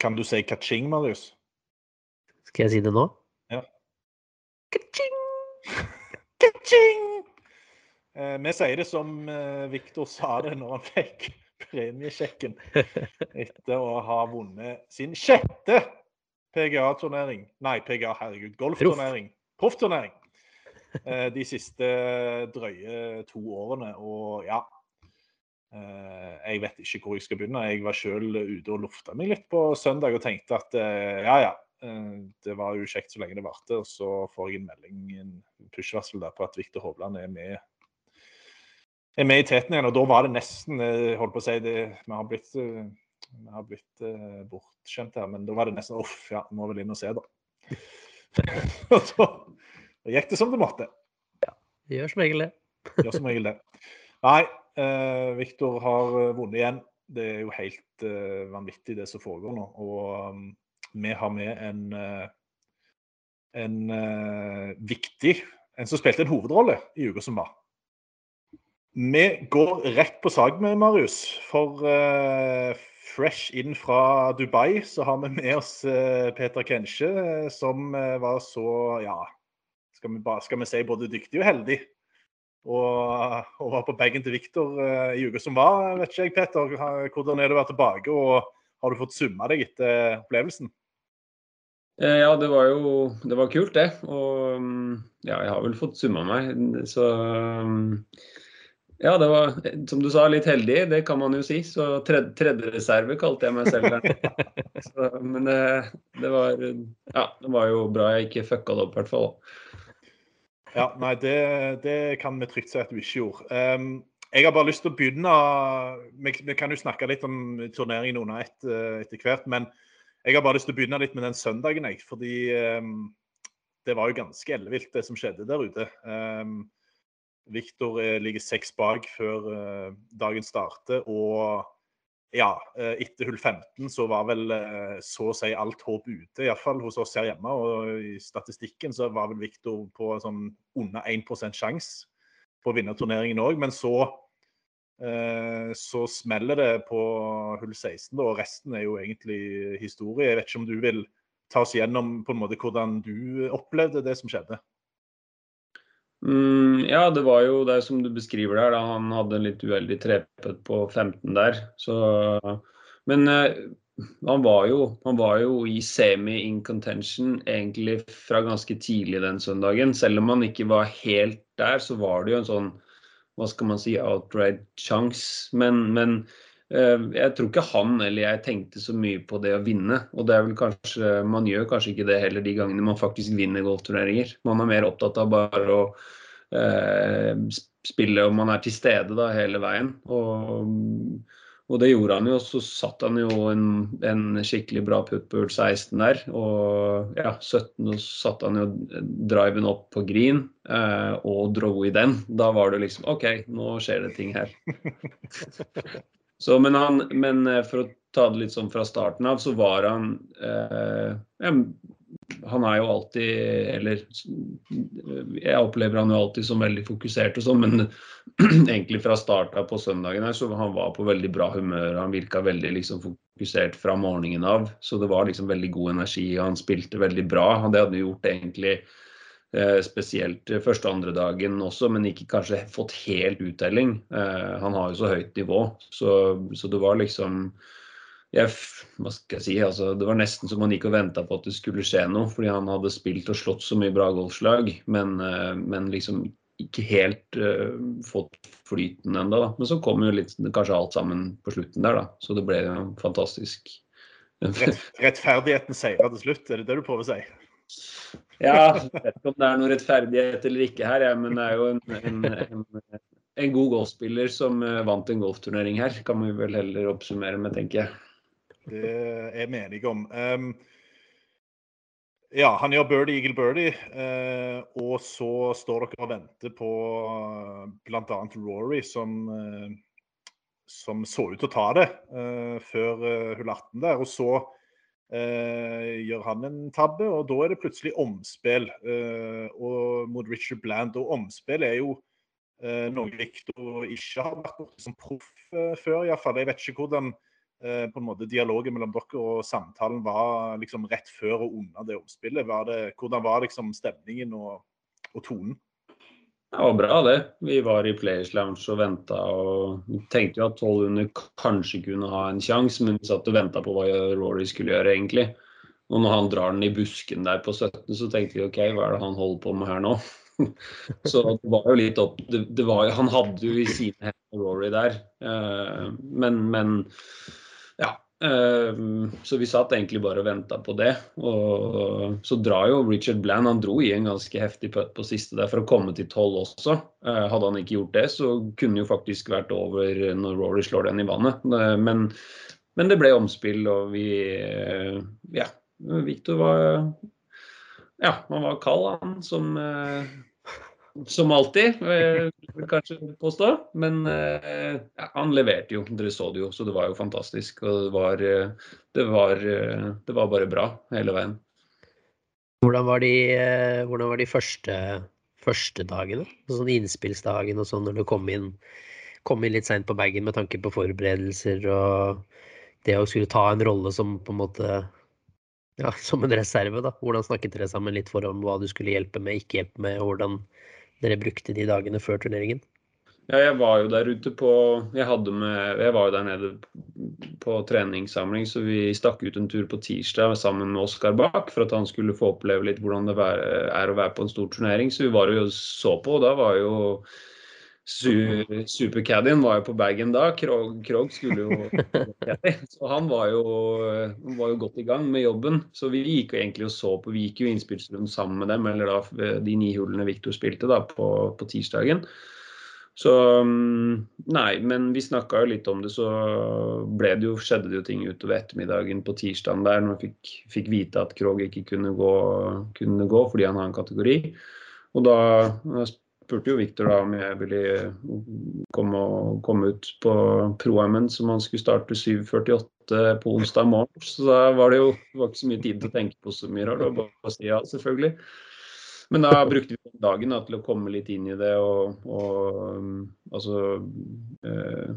Kan du si kaching, Marius? Skal jeg si det nå? Ja. Ka-ching! Kaching! Eh, vi sier det som eh, Viktor sa det når han fikk premiesjekken etter å ha vunnet sin sjette PGA-turnering. Nei, PGA, herregud, golfturnering. Proffturnering. Eh, de siste drøye to årene. Og ja Jeg vet ikke hvor jeg skal begynne. Jeg var sjøl ute og lufta meg litt på søndag og tenkte at eh, ja, ja. eh, Det var jo kjekt så lenge det varte. Og så får jeg en melding, en push-varsel der på at Viktor Hovland er med er med i teten igjen. Og da var det nesten eh, holdt på å si det, Vi har blitt, eh, vi har blitt uh, bortskjemt her, men da var det nesten Uff, ja, må vel inn og se, da. og så gikk det som det måtte. Det gjør som regel det. Gjør som regel det. Nei, eh, Viktor har eh, vunnet igjen. Det er jo helt eh, vanvittig det som foregår nå. Og um, vi har med en, eh, en uh, viktig En som spilte en hovedrolle i uka som var. Vi går rett på sak med Marius. For uh, fresh inn fra Dubai så har vi med oss uh, Peter Kensche, eh, som var så ja, skal vi, skal vi si både dyktig og heldig. Og, og var på bagen til Viktor eh, i uka som var. Vet ikke jeg, Petter, hvordan er det å være tilbake? Og har du fått summa deg etter opplevelsen? Eh, Ja, det var jo det var kult, det. Og mm, ja, jeg har vel fått summa meg. Så mm, ja, det var som du sa, litt heldig. Det kan man jo si. Så tredje, tredje reserve kalte jeg meg selv der. Så, men det, det var ja, det var jo bra jeg ikke fucka det opp, i hvert fall. Ja, nei, det, det kan vi trygt si at du ikke gjorde. Um, jeg har bare lyst til å begynne Vi, kan jo snakke litt om turneringen under ett eh, etter hvert, men jeg har bare lyst til å begynne litt med den søndagen, jeg. Fordi um, det var jo ganske ellevilt, det som skjedde der ute. Um, Viktor eh, ligger seks bak før uh, dagen starter, og ja, eh, etter hull 15 så var vel eh, så å si alt håp ute, iallfall hos oss her hjemme. Og i statistikken så var vel Viktor på sånn under 1 sjanse på å vinne turneringen òg. Men så, eh, så smeller det på hull 16, da, og resten er jo egentlig historie. Jeg vet ikke om du vil ta oss gjennom på en måte hvordan du opplevde det som skjedde? Mm, ja, det var jo det som du beskriver der. Da. Han hadde en litt uheldig trepet på 15 der. Så, men eh, han, var jo, han var jo i semi-in contention egentlig fra ganske tidlig den søndagen. Selv om han ikke var helt der, så var det jo en sånn hva skal man si, outright chance. Men, men eh, jeg tror ikke han eller jeg tenkte så mye på det å vinne. Og det er vel kanskje, man gjør kanskje ikke det heller de gangene man faktisk vinner golfturneringer. Man er mer opptatt av bare å eh, spille og man er til stede da hele veien. Og, og det gjorde han jo. Så satt han jo en, en skikkelig bra putt på hull 16 der. Og ja, 17 så satte han jo driven opp på green eh, og dro i den. Da var det liksom OK, nå skjer det ting her. Så, men, han, men eh, for å ta det litt sånn fra starten av, så var han eh, ja, Han er jo alltid Eller jeg opplever han jo alltid som veldig fokusert og sånn, men egentlig fra start av på søndagen her, så han var på veldig bra humør. Han virka veldig liksom fokusert fra morgenen av. Så det var liksom veldig god energi, og han spilte veldig bra. Det hadde gjort egentlig Eh, spesielt første og andre dagen også, men ikke kanskje fått helt uttelling. Eh, han har jo så høyt nivå, så, så det var liksom jeg, hva skal jeg si, altså, Det var nesten som han gikk og venta på at det skulle skje noe, fordi han hadde spilt og slått så mye bra golfslag, men, eh, men liksom ikke helt uh, fått flyten ennå. Men så kom jo litt, kanskje alt sammen på slutten der, da. Så det ble jo fantastisk. Rett, rettferdigheten seirer til slutt, er det det du prøver å si? Ja, jeg vet ikke om det er noe rettferdighet eller ikke her, jeg, men det er jo en, en, en, en god golfspiller som eh, vant en golfturnering her. Kan vi vel heller oppsummere med, tenker jeg. Det er vi enige om. Um, ja, han gjør birdie, eagle birdie, uh, og så står dere og venter på uh, bl.a. Rory, som, uh, som så ut til å ta det uh, før hull 18 der. Og så Eh, gjør han en tabbe, og da er det plutselig omspill eh, og mot Richard Bland. Og omspill er jo eh, noe Victor ikke har vært som proff eh, før, iallfall. Jeg vet ikke hvordan eh, på en måte dialogen mellom dere og samtalen var liksom rett før og under det omspillet. Var det, hvordan var liksom stemningen og, og tonen? Det var bra, det. Vi var i Players Lounge og venta og tenkte jo at 1200 kanskje kunne ha en sjanse, men vi satt og venta på hva Rory skulle gjøre, egentlig. Og når han drar den i busken der på 17, så tenkte vi OK, hva er det han holder på med her nå? så det var jo litt opp det, det var, Han hadde jo i sine hender Rory der, uh, men, men så vi satt egentlig bare og venta på det. Og så drar jo Richard Bland Han dro i en ganske heftig putt på siste der for å komme til tolv også. Eh, hadde han ikke gjort det, så kunne det jo faktisk vært over når Rory slår den i vannet. Eh, men, men det ble omspill, og vi eh, Ja, Victor var Ja, han var kald, han, som som alltid, vil jeg kanskje påstå. Men eh, ja, han leverte jo, dere så det jo, så det var jo fantastisk. Og det var, eh, det var, eh, det var bare bra hele veien. Hvordan var de, hvordan var de første, første, dagene? Sånn innspillsdagen og sånn når du kom inn, kom inn litt seint på bagen med tanke på forberedelser og det å skulle ta en rolle som på en måte ja, som en reserve, da. Hvordan snakket dere sammen litt for om hva du skulle hjelpe med, ikke hjelpe med, og hvordan dere brukte de dagene før turneringen? Ja, jeg var jo der ute på Jeg, med, jeg var jo der nede på treningssamling, så vi stakk ut en tur på tirsdag sammen med Oskar Bach for at han skulle få oppleve litt hvordan det er å være på en stor turnering. Så vi var jo så på, og da var jo Supercaddien var jo på bagen da. Krog, Krog skulle jo Så han var jo, var jo, godt i gang med jobben. Så vi gikk jo egentlig og så på. Vi gikk jo innspillsrunde sammen med dem, eller da de ni hullene Viktor spilte da på, på tirsdagen. Så mm, Nei, men vi snakka jo litt om det, så ble det jo, skjedde det jo ting utover ettermiddagen på tirsdagen der når vi fikk, fikk vite at Krog ikke kunne gå, kunne gå fordi han har en kategori. Og da spurte jo Viktor om jeg ville komme, komme ut på Proamen som han skulle starte 7.48 på onsdag morgen. Så da var det jo var ikke så mye tid til å tenke på så mye rart. Bare å si ja, selvfølgelig. Men da brukte vi dagen da, til å komme litt inn i det. Og, og altså eh,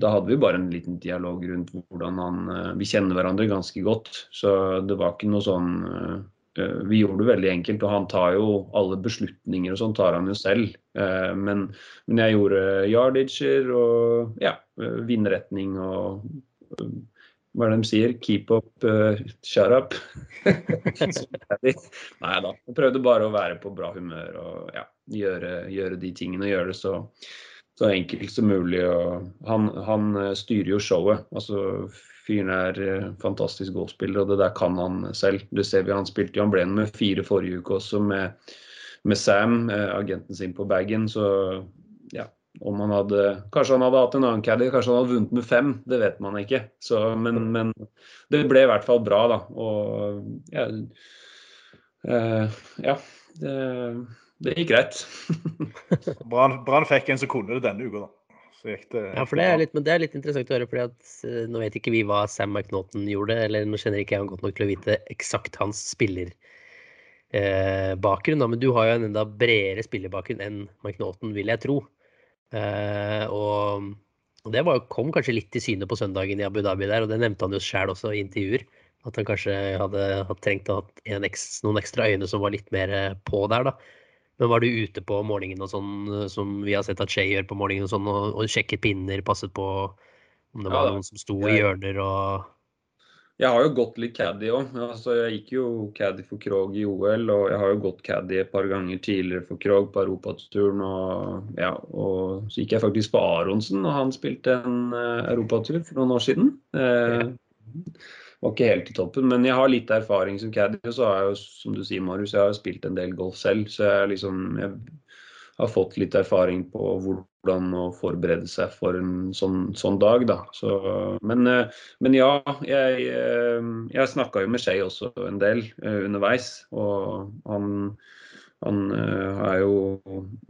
Da hadde vi bare en liten dialog rundt hvordan han eh, Vi kjenner hverandre ganske godt, så det var ikke noe sånn Eh, vi gjorde det veldig enkelt, og han tar jo alle beslutninger og sånn tar han jo selv. Eh, men, men jeg gjorde yardager og ja, eh, vindretning og hva er det de sier? Keep up, uh, shut up. Nei da. Jeg prøvde bare å være på bra humør og ja, gjøre, gjøre de tingene og gjøre det så, så enkelt som mulig. Han, han styrer jo showet. Altså Fyren er eh, fantastisk golfspiller, og det der kan han selv. Det ser vi Han spilte i Amblen med fire forrige uke også med, med Sam, eh, agenten sin på bagen. Så ja, om han hadde Kanskje han hadde hatt en annen caddy, kanskje han hadde vunnet med fem. Det vet man ikke. Så, men, men, det ble i hvert fall bra, da. Og ja, eh, ja det, det, gikk greit. Brann fikk en som kunne det denne uka, da. Gikk det Ja, for det er litt, men det er litt interessant å høre, fordi at eh, nå vet ikke vi hva Sam McNaughton gjorde, eller nå kjenner ikke jeg han godt nok til å vite eksakt hans spillerbakgrunn, eh, men du har jo en enda bredere spillerbakgrunn enn McNaughton, vil jeg tro. Eh, og, det var, kom kanskje litt til syne på søndagen i Abu Dhabi der, og det nevnte han jo sjæl også i intervjuer. At han kanskje hadde, hadde trengt å ha noen ekstra øyne som var litt mer på der, da. Men var du ute på morgenen og sånn, eh, som vi har sett at Shay gjør på morgenen, og sånn, og, og sjekket pinner, passet på om det var ja, noen som sto i hjørner og Jeg har jo gått litt caddy òg. Altså, jeg gikk jo caddy for Krog i OL, og jeg har jo gått caddy et par ganger tidligere for Krog på europaturen. Og, ja, og så gikk jeg faktisk på Aronsen, og han spilte en uh, europatur for noen år siden. Eh, var ikke helt i toppen, men jeg har litt erfaring som caddy. Og så har jeg jo, som du sier, Marius, jeg har spilt en del golf selv, så jeg liksom jeg har fått litt erfaring på hvordan å forberede seg for en sånn, sånn dag, da. Så, men, men ja, jeg, eh, jeg snakka jo med Shay også en del eh, underveis. Og han, han eh, er jo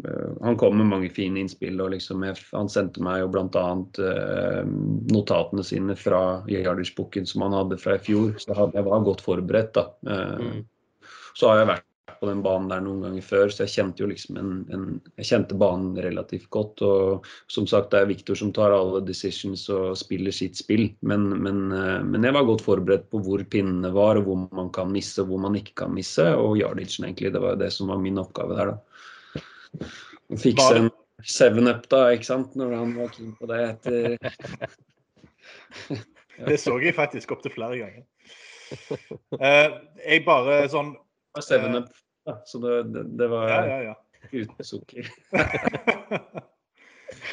eh, Han kom med mange fine innspill. og liksom Han sendte meg jo bl.a. Eh, notatene sine fra Yardage-boken som han hadde fra i fjor. Så jeg, var godt forberedt, da. Mm. Så har jeg vært på den banen der noen ganger før, så jeg kjente jo liksom en, en Jeg kjente banen relativt godt. Og som sagt, det er Viktor som tar alle decisions og spiller sitt spill. Men, men, eh, men jeg var godt forberedt på hvor pinnene var, og hvor man kan misse og hvor man ikke kan misse. Og Jardicen, egentlig. Det var det som var min oppgave der, da. Å fikse en seven up, da, ikke sant, når han var keen på det etter Det så jeg faktisk opptil flere ganger. Uh, jeg bare sånn seven up, da. Så det, det, det var Ja, ja, ja. uten sukker.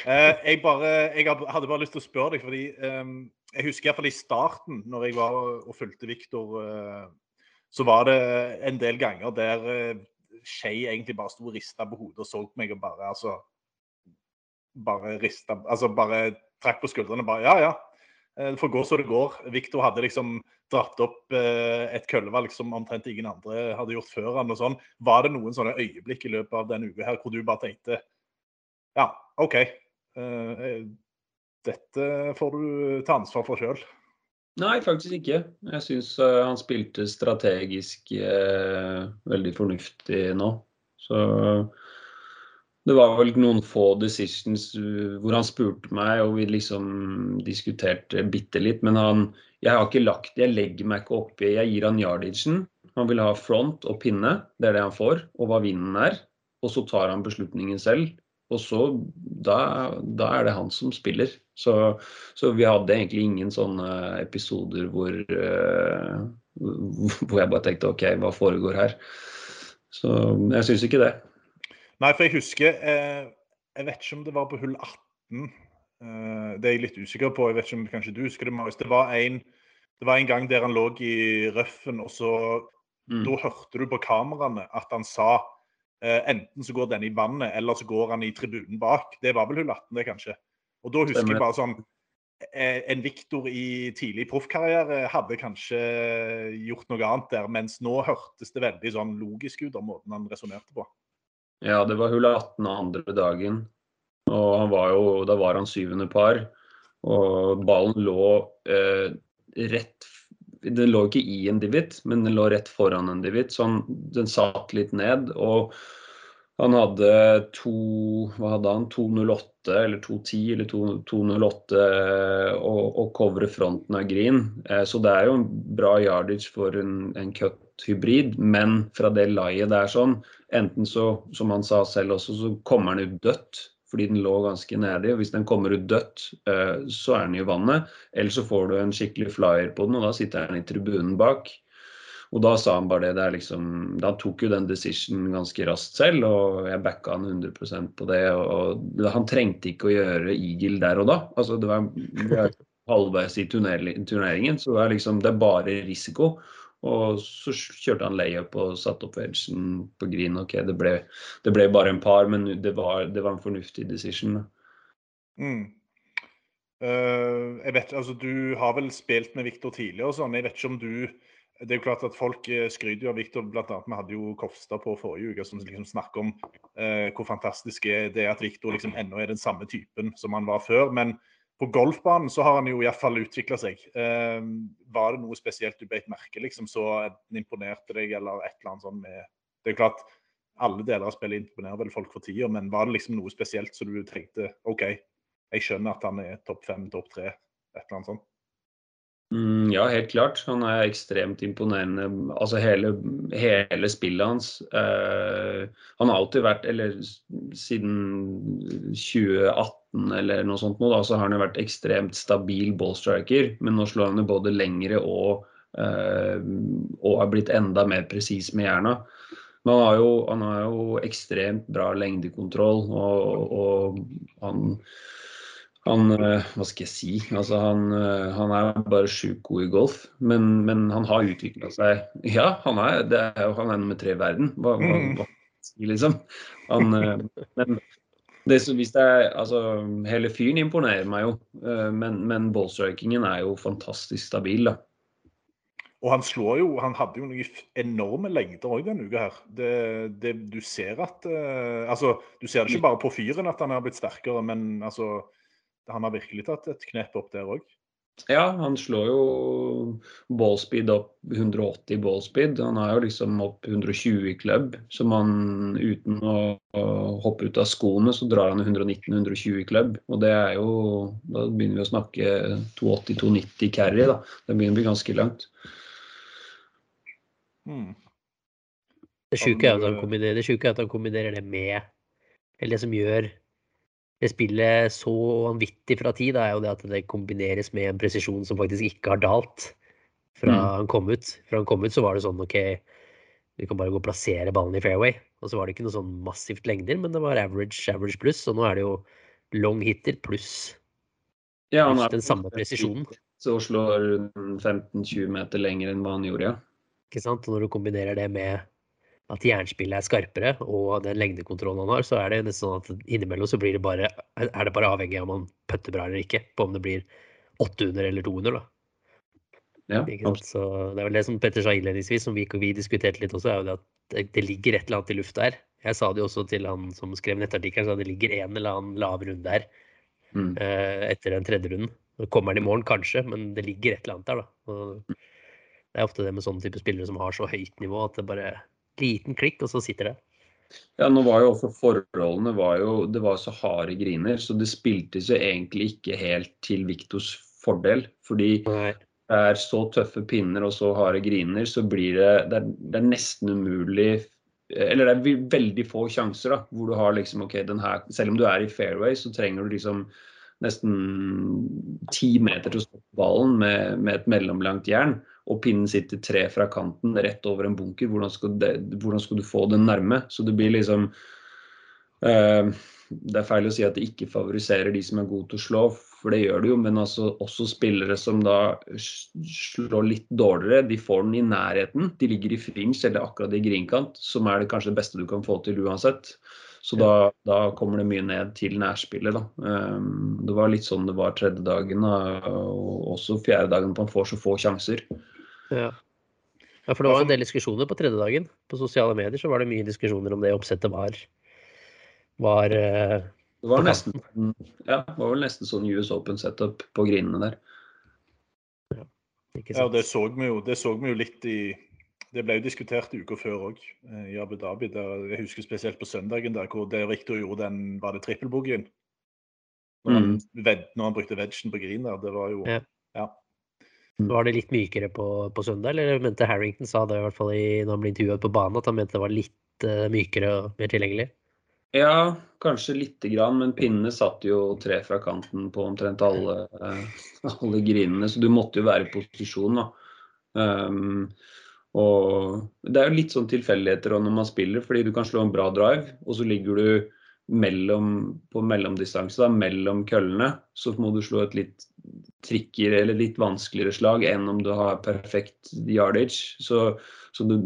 Eh, jeg, bare, jeg hadde bare lyst til å spørre deg, fordi um, jeg husker i i starten, når jeg var og fulgte Viktor, uh, så var det en del ganger der uh, Skei egentlig bare sto og rista på hodet og så på meg og bare altså Bare rista Altså bare trakk på skuldrene og bare Ja, ja. Eh, Det får gå så det går. Viktor hadde liksom dratt opp eh, et køllevalg som omtrent ingen andre hadde gjort før han og sånn. Var det noen sånne øyeblikk i løpet av denne uka her hvor du bare tenkte ja, OK. Eh, eh, dette får du ta ansvar for sjøl. Nei, faktisk ikke. Jeg syns han spilte strategisk eh, veldig fornuftig nå. Så det var vel noen få decisions uh, hvor han spurte meg, og vi liksom diskuterte bitte litt. Men han Jeg har ikke lagt Jeg legger meg ikke oppi Jeg gir han yardagen. Han vil ha front og pinne. Det er det han får. Og hva vinden er. Og så tar han beslutningen selv. Og så da, da er det han som spiller. Så, så vi hadde egentlig ingen sånne episoder hvor, eh, hvor jeg bare tenkte OK, hva foregår her? Så jeg syns ikke det. Nei, for jeg husker eh, Jeg vet ikke om det var på hull 18. Eh, det er jeg litt usikker på. Jeg vet ikke om kanskje du husker det, Marius. Det var en, det var en gang der han lå i røffen, og så Mm. Da hørte du på kameraene at han sa eh, enten så går denne i vannet, eller så går han i tribunen bak. Det var vel hull 18, det, kanskje. Og da husker Stemmer. jeg bare sånn eh, En Viktor i tidlig proffkarriere hadde kanskje gjort noe annet der, mens nå hørtes det veldig sånn logisk ut av måten han resonnerte på. Ja, det var hull 18 andre dagen. Og var jo, da var han syvende par. Og ballen lå eh, rett Den lå ikke i en divit, men den lå rett foran en divit, så han, den satt litt ned. Og han hadde to Hva hadde han? 2.08 eller 2.10 eller 2 2.08 og, og covre fronten av green. Eh, så det er jo en bra yardage for en, en cut hybrid, men fra det laiet der sånn Enten så, som han sa selv også, så kommer den ut dødt fordi den lå ganske nedi. og Hvis den kommer ut dødt, eh, så er den i vannet. Eller så får du en skikkelig flyer på den, og da sitter den i tribunen bak. Og da sa han bare det. det er liksom, da tok jo den decisionen ganske raskt selv, og jeg backa han 100% på det. og Han trengte ikke å gjøre eagle der og da. altså Det var det var halvveis i turneringen, så det er liksom, det er bare risiko. Og så kjørte han layup og satte opp wedgen på green. Ok, det ble, det ble bare en par, men det var, det var en fornuftig decision. Mm. Uh, jeg vet, altså Du har vel spilt med Viktor tidligere og sånn. Jeg vet ikke om du det er jo klart at Folk eh, skryter jo av Viktor. Blant annet, vi hadde jo Kofstad på forrige uke som liksom snakker om uh, hvor fantastisk det er at Viktor liksom ennå er den samme typen som han var før. Men på golfbanen så har han jo iallfall utvikla seg. Eh, var det noe spesielt du beit merke liksom, så imponerte deg, eller et eller annet sånt med Det er jo klart, alle deler av spillet imponerer vel folk for tida, men var det liksom noe spesielt så du tenkte OK, jeg skjønner at han er topp fem, topp tre, et eller annet sånt? Mm, ja, helt klart. Han er ekstremt imponerende. Altså hele, hele spillet hans. Eh, han har alltid vært, eller siden 2018 eller noe sånt, nå, da, så har han jo vært ekstremt stabil ballstriker. Men nå slår han jo både lengre og, eh, og har blitt enda mer presis med jerna. Men han har, jo, han har jo ekstremt bra lengdekontroll, og, og han han eh, Hva skal jeg si? Altså, han, eh, han er bare sjukt god i golf, men, men han har utvikla seg. Ja, han er, det er, han er nummer tre i verden. Hva, hva, mm. liksom? Han, eh, men det, hvis det er, altså, hele fyren imponerer meg jo, men, men ballstrikingen er jo fantastisk stabil. da. Og han slår jo Han hadde jo noen enorme lengder òg denne uka her. Det, det, du ser at uh, Altså, du ser det ikke bare på fyren at han har blitt sterkere, men altså han har virkelig tatt et knep opp der òg. Ja, han slår jo ballspeed opp 180 ballspeed. Han er jo liksom opp 120 i club. Så man uten å, å, hoppe ut av skoene, så drar han 119-120 i club. Og det er jo Da begynner vi å snakke 280-290 carry, da. Det begynner å bli ganske langt. Mm. Det sjuke er, er at han kombinerer det med Eller det som gjør det spillet så vanvittig fra tid, er jo det at det kombineres med en presisjon som faktisk ikke har dalt fra mm. han kom ut. Fra han kom ut så var det sånn OK, vi kan bare gå og plassere ballen i fairway. Og så var det ikke noe sånn massivt lengder, men det var average, average pluss. Og nå er det jo long hitter pluss ja, den samme presisjonen. Så slår 15-20 meter lenger enn hva han gjorde, ja. Ikke sant. Og når du kombinerer det med at jernspillet er skarpere, og den lengdekontrollen han har, så er det nesten sånn at innimellom så blir det bare, er det bare avhengig av om han putter bra eller ikke, på om det blir 800 eller 200, da. Ja, så Det er vel det som Petter sa innledningsvis, som vi, vi diskuterte litt også, er jo det at det, ligger et eller annet i lufta her. Jeg sa det jo også til han som skrev nettartikkelen, at det ligger en eller annen lav runde her mm. uh, etter den tredje runden. Kommer den i morgen, kanskje, men det ligger et eller annet der, da. Og det er ofte det med sånne type spillere som har så høyt nivå at det bare liten klikk, og så sitter det. Ja, nå var jo også Forholdene var jo det var så harde griner, så det spiltes jo egentlig ikke helt til Viktors fordel. Fordi Nei. det er så tøffe pinner og så harde griner, så blir det Det er, det er nesten umulig Eller det er veldig få sjanser da, hvor du har liksom OK, den her Selv om du er i fairway, så trenger du liksom nesten ti meter til å stoppe ballen med, med et mellomlangt jern og pinnen sitter tre fra kanten rett over en bunker, hvordan skal, det, hvordan skal du få den nærme? Så det blir liksom eh, Det er feil å si at det ikke favoriserer de som er gode til å slå, for det gjør det jo. Men altså, også spillere som da slår litt dårligere, de får den i nærheten. De ligger i fringe eller akkurat i grinkant, som er det kanskje det beste du kan få til uansett. Så da, da, kommer det mye ned til nærspillet. Da. Um, det var litt sånn det var tredje dagen, og også fjerde dagen Man får så få sjanser. Ja. ja. for det var en del diskusjoner på tredje dagen. På sosiale medier så var det mye diskusjoner om det oppsettet var var uh, det var, nesten, ja, det var vel nesten sånn US Open-setup på grinene der. Ja, ja det, så vi jo, det så vi jo litt i Det ble jo diskutert uka før òg, eh, i Abu Dhabi. Der, jeg husker spesielt på søndagen der hvor der Victor gjorde den Var det trippelboogien? Når, mm. når, han brukte vegen på green der. Det var jo ja. Ja. Var det litt mykere på, på, søndag, eller mente Harrington sa det i hvert fall i, når han ble intervjuet på banen, at han mente det var litt uh, mykere og mer tilgjengelig? Ja, kanskje lite grann, men pinnene satt jo tre fra kanten på omtrent alle, uh, alle grinene, så du måtte jo være i posisjon, da. Um, og det er jo litt sånn tilfeldigheter når man spiller, fordi du kan slå en bra drive, og så ligger du mellom, på mellomdistanse, da, mellom køllene, så må du slå et litt trikker eller litt vanskeligere slag enn om du har perfekt yardage. Så, så du,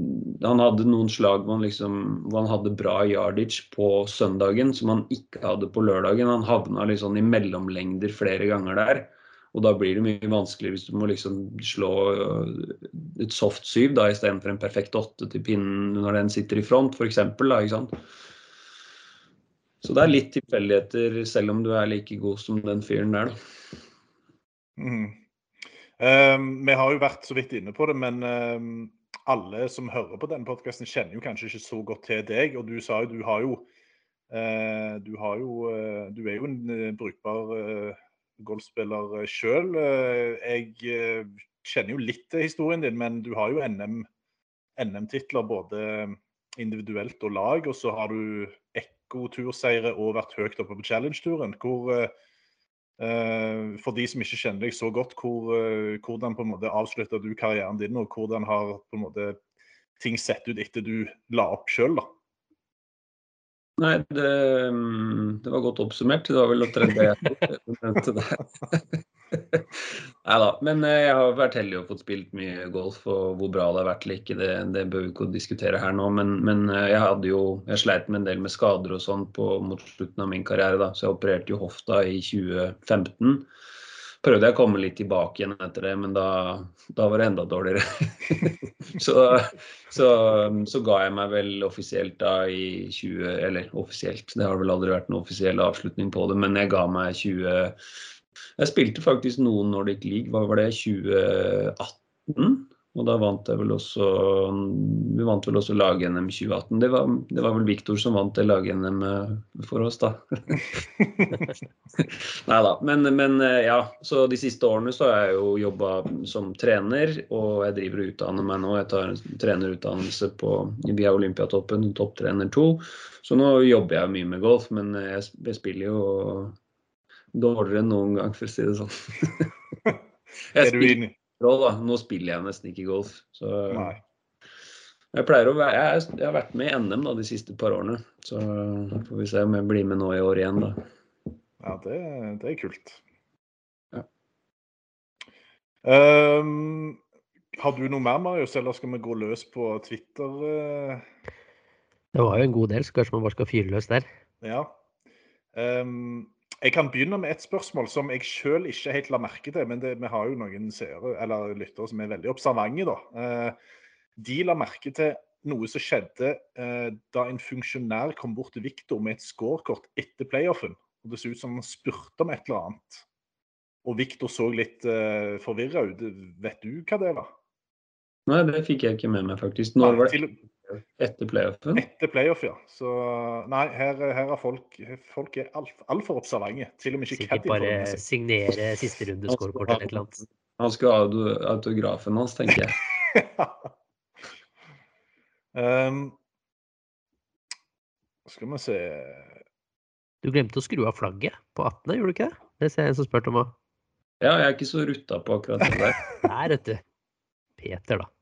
han hadde noen slag hvor han, liksom, hvor han, hadde bra yardage på søndagen som han ikke hadde på lørdagen. Han havna liksom i mellomlengder flere ganger der. Og da blir det mye vanskeligere hvis du må liksom slå øh, et soft syv istedenfor en perfekt åtte til pinnen når den sitter i front, f.eks. Så det er litt tilfeldigheter, selv om du er like god som den fyren der, da. Mm. Um, vi har jo vært så vidt inne på det, men um, alle som hører på denne podkasten, kjenner jo kanskje ikke så godt til deg. Og du sa jo du har jo uh, Du har jo uh, Du er jo en uh, brukbar golfspiller sjøl. jeg kjenner jo litt til historien din, men du har jo NM, NM-titler både individuelt og lag. Og så har du ekko-turseire og vært høyt oppe på challenge-turen. Hvor Uh, for de som ikke kjenner deg så godt, hvor, uh, hvordan på en måte avslutta du karrieren din, og hvordan har på en måte ting sett ut etter du la opp sjøl? Nei, det, det, var godt oppsummert. Det var vel omtrent det jeg nevnte der. Nei da. Men eh, jeg har vært heldig og fått spilt mye golf, og hvor bra det har vært eller ikke, det, det bør vi ikke diskutere her nå. Men, men, eh, jeg hadde jo Jeg sleit med en del med skader og sånn mot slutten av min karriere, da. Så jeg opererte jo hofta i 2015. Prøvde jeg å komme litt tilbake igjen etter det, men da, da var det enda dårligere. så, så, så, ga jeg meg vel offisielt da i 20 Eller offisielt, det har vel aldri vært en offisiell avslutning på det, men jeg ga meg 20 jeg spilte faktisk noen Nordic League, hva var det, 2018? Og da vant jeg vel også Vi vant vel også lag-NM 2018. Det var, det var, vel Viktor som vant det lag-NM eh, for oss, da. Nei da. Men, men, eh, ja, så de siste årene så har jeg jo jobba som trener, og jeg driver og utdanner meg nå. Jeg tar en trenerutdannelse på, via Olympiatoppen, topptrener 2. Så nå jobber jeg mye med golf, men jeg, jeg spiller jo dårligere enn noen gang, for å si det sånn. jeg spiller, da. Nå spiller jeg nesten ikke golf. Så Nei. jeg pleier å være jeg, jeg, har vært med i NM da, de siste par årene. Så får vi se om jeg blir med nå i år igjen, da. Ja, det, det er kult. Ja. Um, har du noe mer, Marius, eller skal vi gå løs på Twitter? Uh... Det var jo en god del, så kanskje man bare skal fyre løs der. Ja. Um, jeg kan begynne med et spørsmål som jeg sjøl ikke helt la merke til. Men det, vi har jo noen seere, eller lyttere som er veldig observante. da. Eh, de la merke til noe som skjedde eh, da en funksjonær kom bort til Viktor med et scorekort etter playoffen. Og Det så ut som han spurte om et eller annet. Og Viktor så litt uh, eh, forvirra ut. Vet du hva det var? Nei, det fikk jeg ikke med meg, faktisk. Når var det? Etter playoffen? Etter playoff, ja. Så nei, her, her er folk Folk er altfor alt observante. Til og med ikke Sikkert bare signere siste runde scorekort eller et eller annet. Han skal ha autografen hans, tenker jeg. um, skal vi se Du glemte å skru av flagget på 18., gjorde du ikke det? Det ser jeg en som spurte om òg. Ja, jeg er ikke så rutta på akkurat det der. Nei, vet du. Peter, da.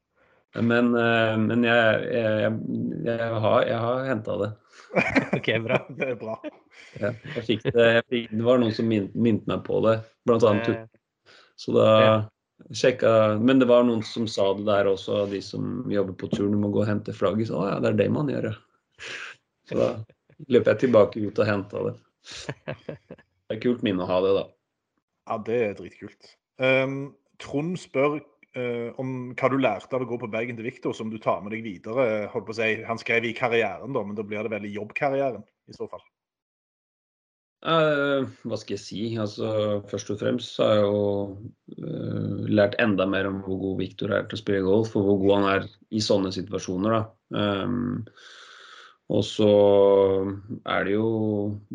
Men, eh, men jeg, jeg, jeg, har, jeg har henta det. ok, bra. Det er bra. Ja, jeg fikk det, fikk, det var noen som minnet meg på det, blant annet. Så da sjekka Men det var noen som sa det der også, de som jobber på turen. Du må gå og hente flagget. Så ja, det er det man gjør, ja. Så da løp jeg tilbake ut og henta det. Det er kult minne å ha det, da. Ja, det er dritkult. Um, Trond spør Uh, om hva du lærte av å gå på Bergen til Viktor, som du tar med deg videre. holdt på å si, Han skrev i karrieren, da, men da blir det vel i jobbkarrieren i så fall? Eh, hva skal jeg si? Altså, først og fremst så har jeg jo eh, lært enda mer om hvor god Viktor er til å spille golf, og hvor god han er i sånne situasjoner. da. Um, og så er det jo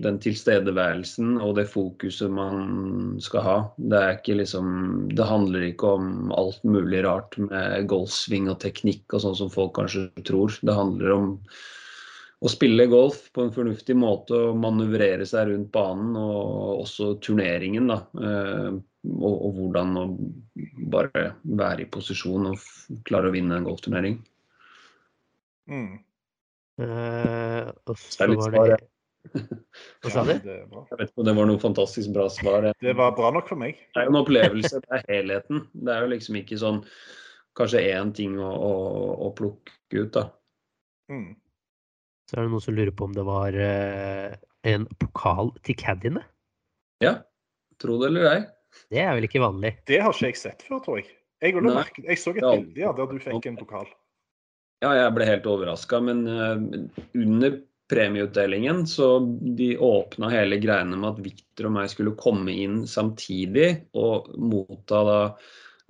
den tilstedeværelsen og det fokuset man skal ha. Det liksom Det handler ikke om alt mulig rart med golfsving og teknikk og sånn som folk kanskje tror. Det handler om å spille golf på en fornuftig måte og manøvrere seg rundt banen og også turneringen. da, eh, og, og hvordan å bare være i posisjon og klare å vinne en golfturnering. Mm. Uh, og så var det Hva sa du? Jeg vet ikke om det var noe fantastisk bra svar. Det var bra nok for meg. Det er jo en opplevelse, det er helheten. Det er jo liksom ikke sånn kanskje én ting å, å, å, plukke ut, da. Mm. Så er det noen som lurer på om det var uh, en pokal til caddiene? Ja. Tro det eller ei. Det er vel ikke vanlig. Det har ikke jeg sett før, tror jeg. Jeg, merke- jeg så et bilde ja, der du fikk en pokal. Ja, jeg ble helt overraska, men eh, under premieutdelingen så de åpna hele greiene med at Victor og meg skulle komme inn samtidig og motta da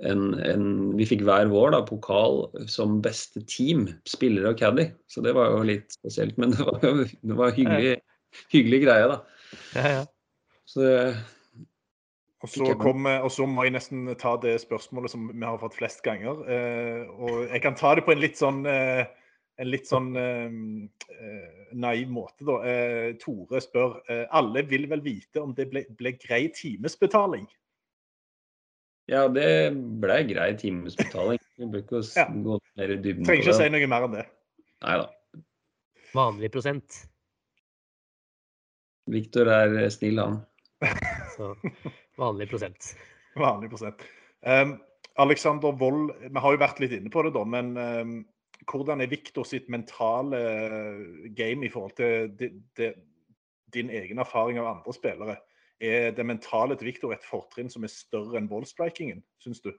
en, en Vi fikk hver vår da, pokal som beste team, spillere og caddy. Så det var jo litt spesielt, men det var det var hyggelig, hyggelig greie, da. Ja, ja. Så det, Og så, kom, og så må jeg nesten ta det spørsmålet som vi har fått flest ganger. Eh, og jeg kan ta det på en litt sånn eh, en litt sånn eh, eh, naiv måte, da. Eh, Tore spør eh, alle vil vel vite om det ble, ble grei timesbetaling. ja, det ble grei timesbetaling. Vi bør ikke Ja. gå mer i dybden Trenger ikke å si noe mer enn det. Nei da. Vanlig prosent. Victor er snill, han. Så vanlig prosent. Vanlig prosent. Um, Alexander Wold, vi har jo vært litt inne på det, da, men um, hvordan er Viktor sitt mentale eh, game i forhold til de, de, din egen erfaring av andre spillere? Er det mentale til Viktor et fortrinn som er større enn ballstrikingen, syns du?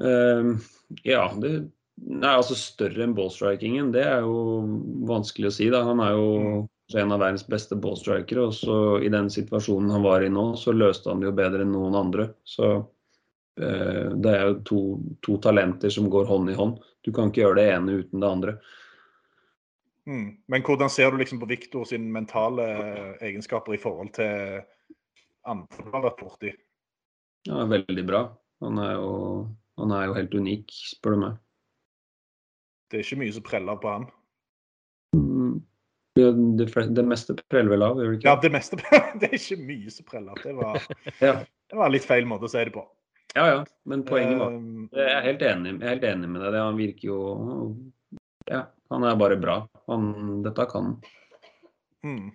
Um, ja, det Nei, altså større enn ballstrikingen, det er jo vanskelig å si. da. Han er jo kanskje en av verdens beste ballstrikere, og så i den situasjonen han var i nå, så løste han det jo bedre enn noen andre. Så eh, det er jo to, to talenter som går hånd i hånd. Du kan ikke gjøre det ene uten det andre. Mm. Men hvordan ser du liksom på Viktor sine mentale egenskaper i forhold til andre du har vært borti? Ja, veldig bra. Han er jo, han er jo helt unik, spør du meg. Det er ikke mye som preller på han. Det, det, det meste preller vel av, det ikke? Ja, det meste Det er ikke mye som preller. Det var, ja. det var litt feil måte å si det på. ja, ja. Men poenget var Um, Jeg er helt enig, jeg er helt enig med deg. Det- Han virker jo Ja, han er bare bra. Han, dette kan han. mm.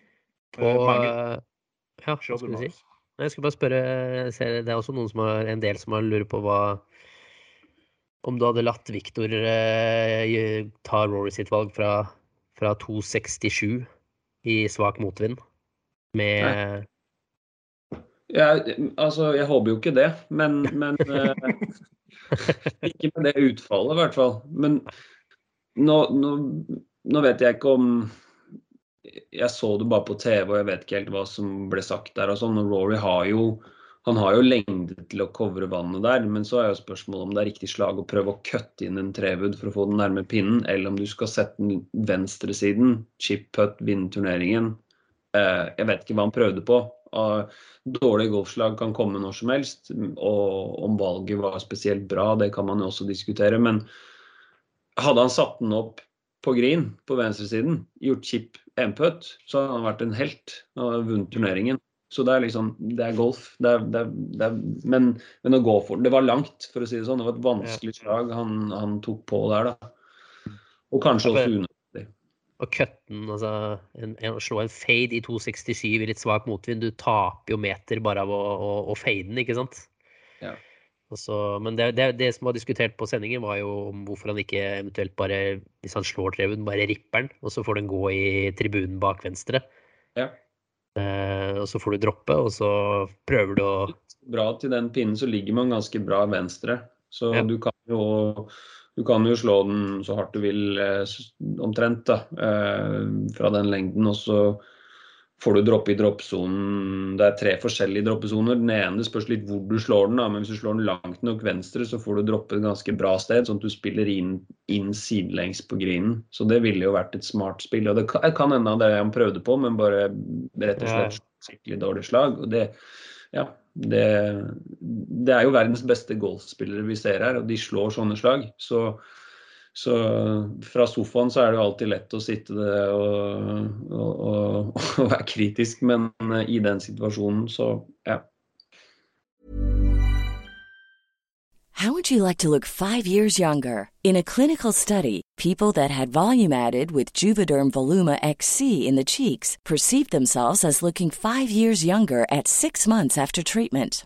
Og mange, Ja, hva skulle du si? Jeg skal bare spørre ser Det er også noen som har, en del som har lurer på hva Om du hadde latt Victor eh, ta Rory sitt valg fra, fra 2,67 i svak motvind med Jeg, altså, jeg håper jo ikke det, men, men eh, Ikke med det utfallet, i hvert fall. Men nå, nå, nå vet jeg ikke om Jeg så det bare på TV, og jeg vet ikke helt hva som ble sagt der. og sånn, Rory har jo han har jo lengde til å covre vannet der, men så er jo spørsmålet om det er riktig slag å prøve å kutte inn en trewood for å få den nærme pinnen, eller om du skal sette den venstresiden, chip putt, vinne turneringen. Eh, jeg vet ikke hva han prøvde på. Uh, dårlige golfslag kan komme når som helst, og om valget var spesielt bra, det kan man jo også diskutere. Men hadde han satt den opp på green på venstresiden, gjort chip en putt, så hadde han vært en helt. og vunnet turneringen. Så det er liksom, det er golf. Det er, det er, det er, men, men å gå for det var langt, for å si det sånn. Det var et vanskelig slag han, han tok på der, da. Og kanskje Ja, også unødvendig. Og cutten, altså en, en, å slå en fade i 2,67 i litt svak motvind. Du taper jo meter bare av å, å, å fade den, ikke sant? Ja. Så- men det, det, det som var diskutert på sendingen, var jo om hvorfor han ikke eventuelt bare, hvis han slår treven, bare ripper den, og så får den gå i tribunen bak venstre. Ja. Eh, og så får du droppe, og så prøver du å bra til den pinnen, så ligger man ganske bra venstre. Så Ja. du, kan jo, du kan jo slå den så hardt du vil, eh, omtrent, da, eh, fra den lengden. Og så får du droppe i droppsonen. Det er tre forskjellige droppesoner. Den ene spørs litt hvor du slår den, da, men hvis du slår den langt nok venstre, så får du droppe et ganske bra sted, sånn at du spiller inn, inn sidelengs på greenen. Så det ville jo vært et smart spill. Og det kan, kan hende det han prøvde på, men bare rett og slett skikkelig dårlig slag. Og det, ja, det, det er jo verdens beste golfspillere vi ser her, og de slår sånne slag. Så, så fra sofaen så er det jo alltid lett å sitte det og, og, og, og være kritisk, men eh, i den situasjonen så ja. How would you like to look five years younger? In a clinical study, people that had volume added with Juvederm Voluma XC in the cheeks perceived themselves as looking five years younger at six months after treatment.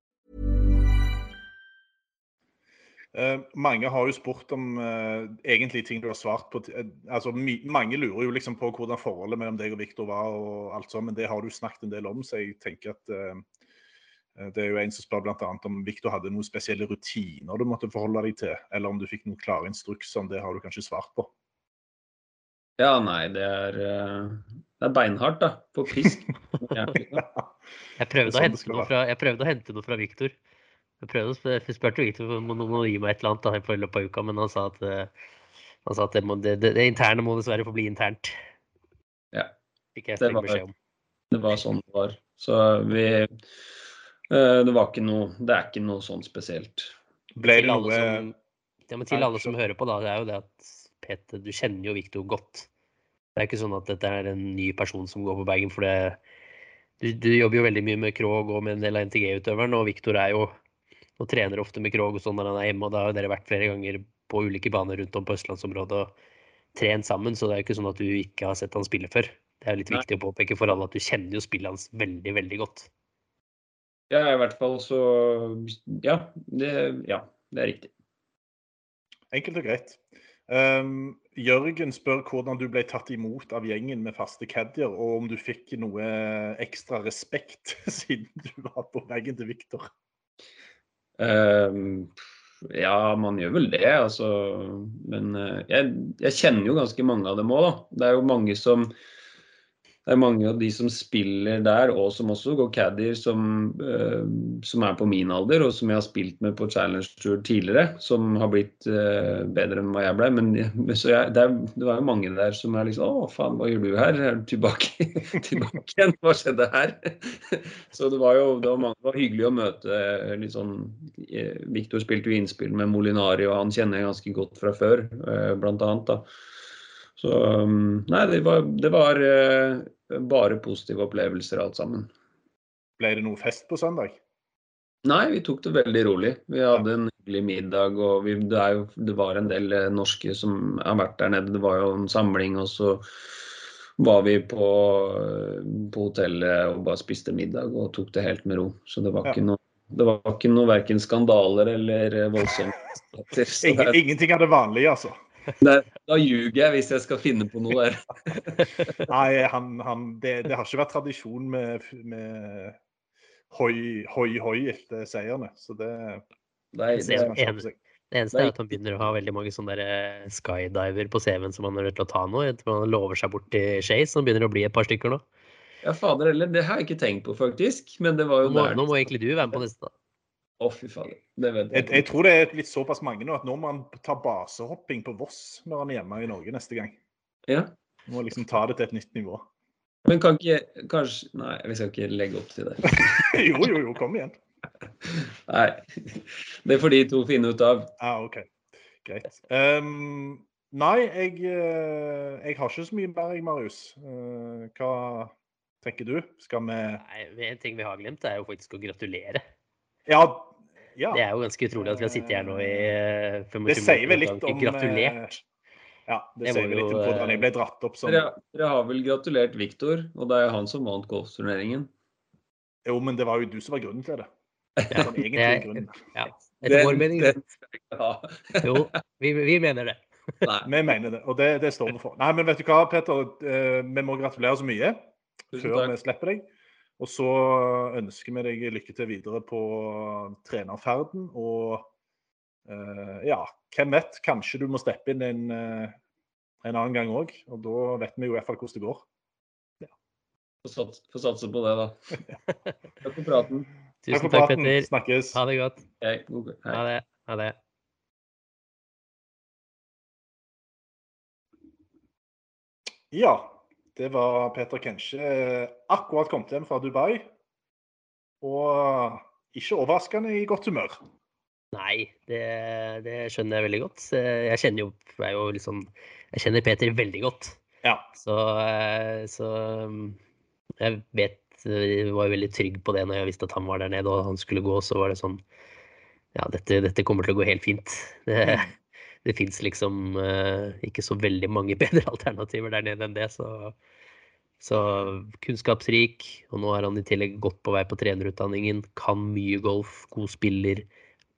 Eh, mange har jo spurt om uh, egentlig ting du har svart på. Uh, altså, my, mange lurer jo liksom på hvordan forholdet mellom deg og Viktor var, og alt sånt, men det har du snakket en del om, så jeg tenker at eh, det er jo en som spør annet om Viktor hadde noen spesielle rutiner du måtte forholde deg til, eller om du fikk noen klare instrukser. om Det har du kanskje svart på. Ja, nei, det er, eh, det er beinhardt, da. På pisk. Ja. Jeg prøvde, Det er sånn å, det hente noe fra, jeg prøvde å hente noe fra Viktor. Jeg prøvde å spurte Viktor om han må gi meg et eller annet da, i løpet av uka, men han sa at, eh, han sa at det, må, det, det, det interne må dessverre forbli internt. Ja. Fikk jeg Det streng var- beskjed om. Det var sånn det var. Så vi eh, Det var ikke noe Det er ikke noe sånn spesielt. Ble Til det alle noe som, ja, men til alle som hører på, da, det er jo det at Peter, du kjenner jo Viktor godt. Det er ikke sånn at dette er en ny person som går på Bergen, for det du, du jobber jo veldig mye med Krog og med en del av NTG-utøveren, og Viktor er jo og trener ofte med Krog og sånn når han er hjemme, og da har dere vært flere ganger på ulike baner rundt om på østlandsområdet og trent sammen, så det er jo ikke sånn at du ikke har sett han spille før. Det er jo litt Nei. viktig å påpeke for alle at du kjenner jo spillet hans veldig, veldig godt. Ja, i hvert fall så Ja, det, ja, det er riktig. Enkelt og greit. Um, Jørgen spør hvordan du ble tatt imot av gjengen med faste caddier, og om du fikk noe ekstra respekt siden du var på veggen til Viktor. Ehm, ja, man gjør vel det, altså. Men eh, jeg, jeg kjenner jo ganske mange av dem òg, da. Det er jo mange som det er mange av de som spiller der, og som også går caddier, som, uh, som er på min alder, og som jeg har spilt med på Challenge Tour tidligere, som har blitt uh, bedre enn hva jeg ble. Men, så jeg, det, er, det var jo mange der som er liksom Å, faen, hva gjør du her? Er du tilbake, tilbake igjen? Hva skjedde her? så det var jo det var, mange, det var hyggelig å møte eh, litt sånn Viktor spilte jo innspill med Molinari, og han kjenner jeg ganske godt fra før, uh, blant annet. da. Så um, Nei, det var, det var eh, bare positive opplevelser alt sammen. Ble det noe fest på søndag? Nei, vi tok det veldig rolig. Vi hadde en hyggelig middag, og vi, det, er jo, det var en del eh, norske som har vært der nede. Det var jo en samling, og så var vi på, eh, på hotellet og bare spiste middag og tok det helt med ro. Så det var Ja. ikke noe det var ikke noe verken skandaler eller voldsomme ingenting av det vanlige, altså. Det, Da ljuger jeg hvis jeg skal finne på noe der. Nei, han, han, det, det har ikke vært tradisjon med, med hoi, hoi, hoi etter seierne. Så det, Nei, det, seg. Det eneste Nei. er at han begynner å ha veldig mange sånne der eh, skydiver på CV-en som han er nødt til å ta nå. Jeg tror Han lover seg bort til Chase, som begynner å bli et par stykker nå. ja, fader heller, det har jeg ikke tenkt på, faktisk. Men det var Nå jo må, der nå må egentlig du være med på neste. da. Å, fy faen. Det vet Jeg, jeg. jeg tror det er blitt såpass mange nå at nå må han ta basehopping på Voss når han er hjemme i Norge neste gang. Ja. Må liksom ta det til et nytt nivå. Men kan ikke kanskje Nei, vi skal ikke legge opp til det. Jo, jo, jo, kom igjen. Nei. Det får de to finne ut av. Ja, OK. Greit. Um, Nei, jeg, eh, jeg har ikke så mye mer, jeg, Marius. Uh, Hva tenker du? Skal vi Nei, En ting vi har glemt, er jo faktisk å gratulere. Ja. Ja. Det er jo ganske utrolig at vi har sittet her nå i 25 minutter. Det sier vel litt om gratulert. eh, Ja, det, Det sier vel litt om hvordan jeg eh, ble dratt opp som Dere, dere har vel gratulert Viktor, og det er han som vant golfturneringen. Jo, men det var jo du som var grunnen til det. Det var egentlig det- grunnen. Ja, etter vår mening. ha. Jo, vi, vi mener det. Nei, Vi mener det, og det, det står vi for. Nei, men vet du hva, Peter. Eh, Vi må gratulere så mye tusen før vi slipper deg. Og så ønsker vi deg lykke til videre på trenerferden. Og eh, ja, hvem vet, kanskje du må steppe inn en, eh, en annen gang òg. Og da vet vi jo i hvert fall hvordan det går. Få sats- få satse på det, da. Takk for praten. Tusen for takk, praten. Petter. Snakkes. Ha det godt. Hei. hei. Ha det. Ha det. Ja, det var Peter Kenche. akkurat kommet hjem fra Dubai. Og ikke overraskende i godt humør. Nei, det, det skjønner jeg veldig godt. Eh, Jeg kjenner jo, jeg jo liksom, jeg kjenner Peter veldig godt. Ja. Så, eh, så mm, jeg vet, jeg var veldig trygg på det når jeg visste at han var der nede og han skulle gå, så var det sånn, ja, dette, dette kommer til å gå helt fint. Det, det fins liksom eh, ikke så veldig mange bedre alternativer der nede enn det, så, så kunnskapsrik. Og nå er han i tillegg godt på vei på trenerutdanningen, kan mye golf, god spiller,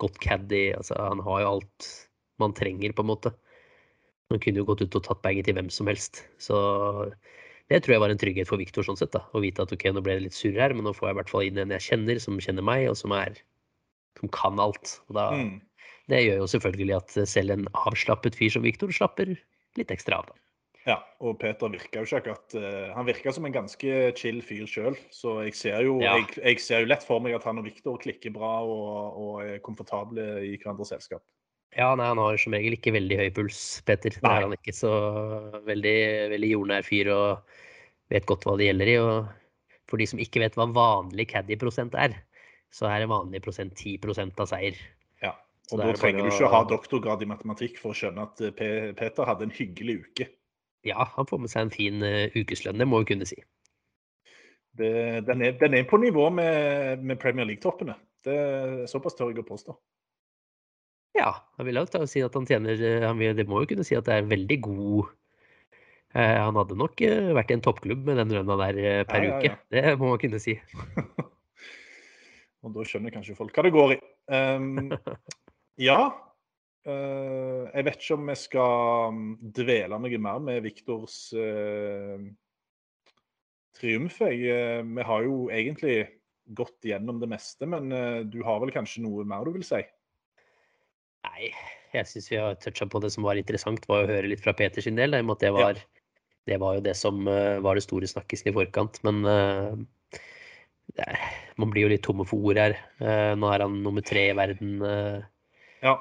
godt caddy. Altså, han har jo alt man trenger, på en måte. Han kunne jo gått ut og tatt baget til hvem som helst. Så det tror jeg var en trygghet for Viktor sånn sett. da, Å vite at ok, nå ble det litt surr her, men nå får jeg i hvert fall inn en jeg kjenner, som kjenner meg, og som er som kan alt. Og da, Mm. Det gjør jo selvfølgelig at selv en avslappet fyr som Viktor slapper litt ekstra av. da. Ja, og Peter virka jo ikke akkurat eh, Han virka som en ganske chill fyr sjøl. Så jeg ser, jo, Ja. jeg, jeg ser jo lett for meg at han og Viktor klikker bra og, og er komfortable i hverandres selskap. Ja, nei, han har som regel ikke veldig høy puls, Peter. Det Nei. er han ikke. Så veldig, veldig jordnær fyr og vet godt hva det gjelder i. Og for de som ikke vet hva vanlig caddy-prosent er, så er det vanlig prosent 10% av seier. Ja. Og da er trenger du ikke å ha doktorgrad i matematikk for å skjønne at P Peter hadde en hyggelig uke. Ja, han får med seg en fin uh, ukeslønn, det må vi kunne si. Det, den, er, den er på nivå med, med Premier League-toppene. Det- er Såpass tør jeg å påstå. Ja, jeg vil jo si at han tjener eh, han vil, Det må jo kunne si at det er veldig god eh, Han hadde nok eh, vært i en toppklubb med den lønna der eh, per Ja, ja, uke. Det må man kunne si. Og da skjønner kanskje folk hva det går i. Um, ja. eh, jeg vet ikke om vi skal um, dvele noe mer med Viktors uh, triumf. Jeg, eh, vi har jo egentlig gått gjennom det meste, men du har vel kanskje noe mer du vil si? Nei, jeg syns vi har toucha på det som var interessant, var å høre litt fra Peter sin del. da, i og med at det Ja. var, det var jo det som var det store snakkisen i forkant. Men uh, det, er- man blir jo litt tomme for ord her. Uh, nå er han nummer tre i verden. eh, Ja.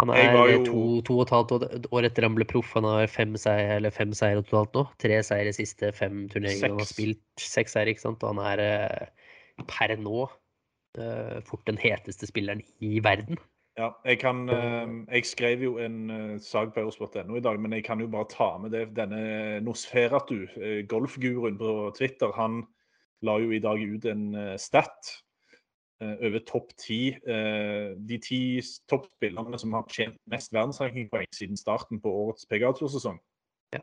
han er jo- to, to og et halvt år- etter han ble proff. Han har fem seier, eller fem seier totalt nå. Tre seier i siste fem turneringer han har spilt. Seks seier, ikke sant. Og han er eh, per nå eh, fort den heteste spilleren i verden. Ja, jeg, kan, eh, jeg skrev jo en sak på eurosport.no i dag, men jeg kan jo bare ta med det. Denne Nosferatu, golfguruen på Twitter, han la jo i dag ut en stat over topp ti. eh, De ti toppspillerne som har tjent mest verdensrankingpoeng siden starten på årets PGA-tursesong. Ja.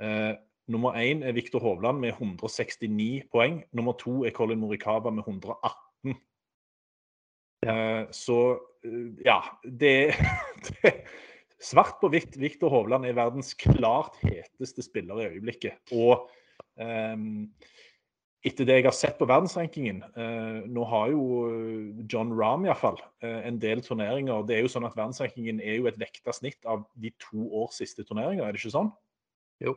Eh, nummer én er Viktor Hovland med 169 poeng. Nummer to er Colin Morikawa med 118. Ja. Så eh, ja, det, det Svart på hvitt. Viktor Hovland er verdens klart heteste spiller i øyeblikket. Og ehm, etter det jeg har sett på verdensrankingen eh, Nå har jo eh, John Rahm iallfall eh, en del turneringer. Det er jo sånn at Verdensrankingen er jo et vekta snitt av de to års siste turneringer, er det ikke sånn? Jo.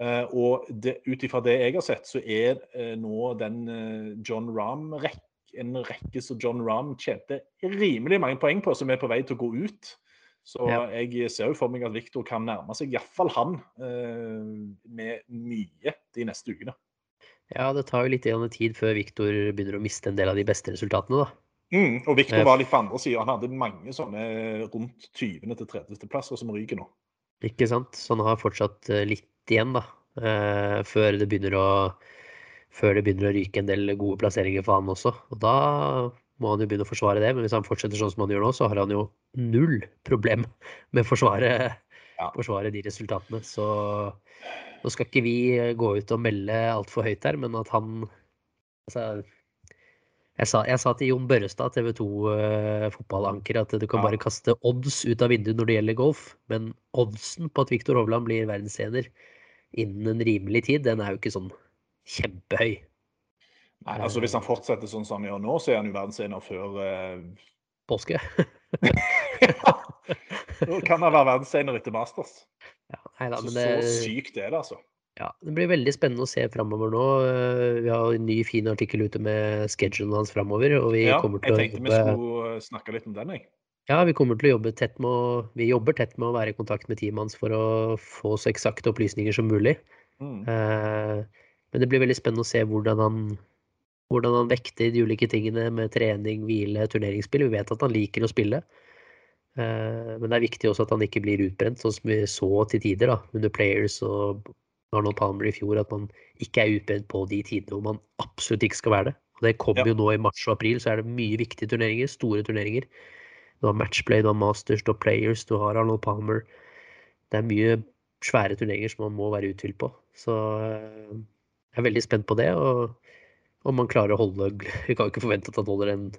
Eh, og ut ifra det jeg har sett, så er eh, nå den eh, John Rahm-rekke, en rekke som John Rahm tjente rimelig mange poeng på, som er på vei til å gå ut. Så Ja. jeg ser jo for meg at Viktor kan nærme seg iallfall han eh, med mye de neste ukene. Ja, det tar jo litt tid før Viktor begynner å miste en del av de beste resultatene, da. Mm, og Viktor Eh, var litt på andre sida. Han hadde mange sånne rundt 20. til 30. plasser som ryker nå. Ikke sant? Så han har fortsatt eh, litt igjen, da. eh, Før det begynner å før det begynner å ryke en del gode plasseringer for han også. Og da må han jo begynne å forsvare det. Men hvis han fortsetter sånn som han gjør nå, så har han jo null problem med å forsvare, Ja. forsvare de resultatene. Så nå skal ikke vi gå ut og melde altfor høyt her, men at han altså, jeg, sa, jeg sa til Jon Børrestad, TV 2-fotballanker, at du kan Ja. bare kaste odds ut av vinduet når det gjelder golf. Men oddsen på at Viktor Hovland blir verdensener innen en rimelig tid, den er jo ikke sånn kjempehøy. Nei, altså Hvis han fortsetter sånn som han gjør nå, så er han jo verdensener før eh, Påske. Da kan han være verdensener etter Masters. Ja, nei da, Så, det, så sykt er det, altså. ja, det blir veldig spennende å se framover nå. Eh, Vi har en ny fin artikkel ute med schedulen hans framover. Ja, jeg tenkte vi skulle eh, snakke litt om den, jeg. Ja, vi kommer til å jobbe tett med å Vi jobber tett med å være i kontakt med teamet hans for å få så eksakte opplysninger som mulig. Mm. Eh, Men det blir veldig spennende å se hvordan han hvordan han vekter de ulike tingene med trening, hvile, turneringsspill. Vi vet at han liker å spille. Eh, Men det er viktig også at han ikke blir utbrent, sånn som vi så til tider da, under Players og Arnold Palmer i fjor, at man ikke er utbrent på de tidene hvor man absolutt ikke skal være det. Og det kommer Ja. jo nå i mars og april, så er det mye viktige turneringer, store turneringer. Du har Matchplay, du har Masters, du har Players, du har Arnold Palmer. Det er mye svære turneringer som man må være uthvilt på. Så eh, jeg er veldig spent på det. Og om man klarer å holde Vi kan ikke forvente at han holder den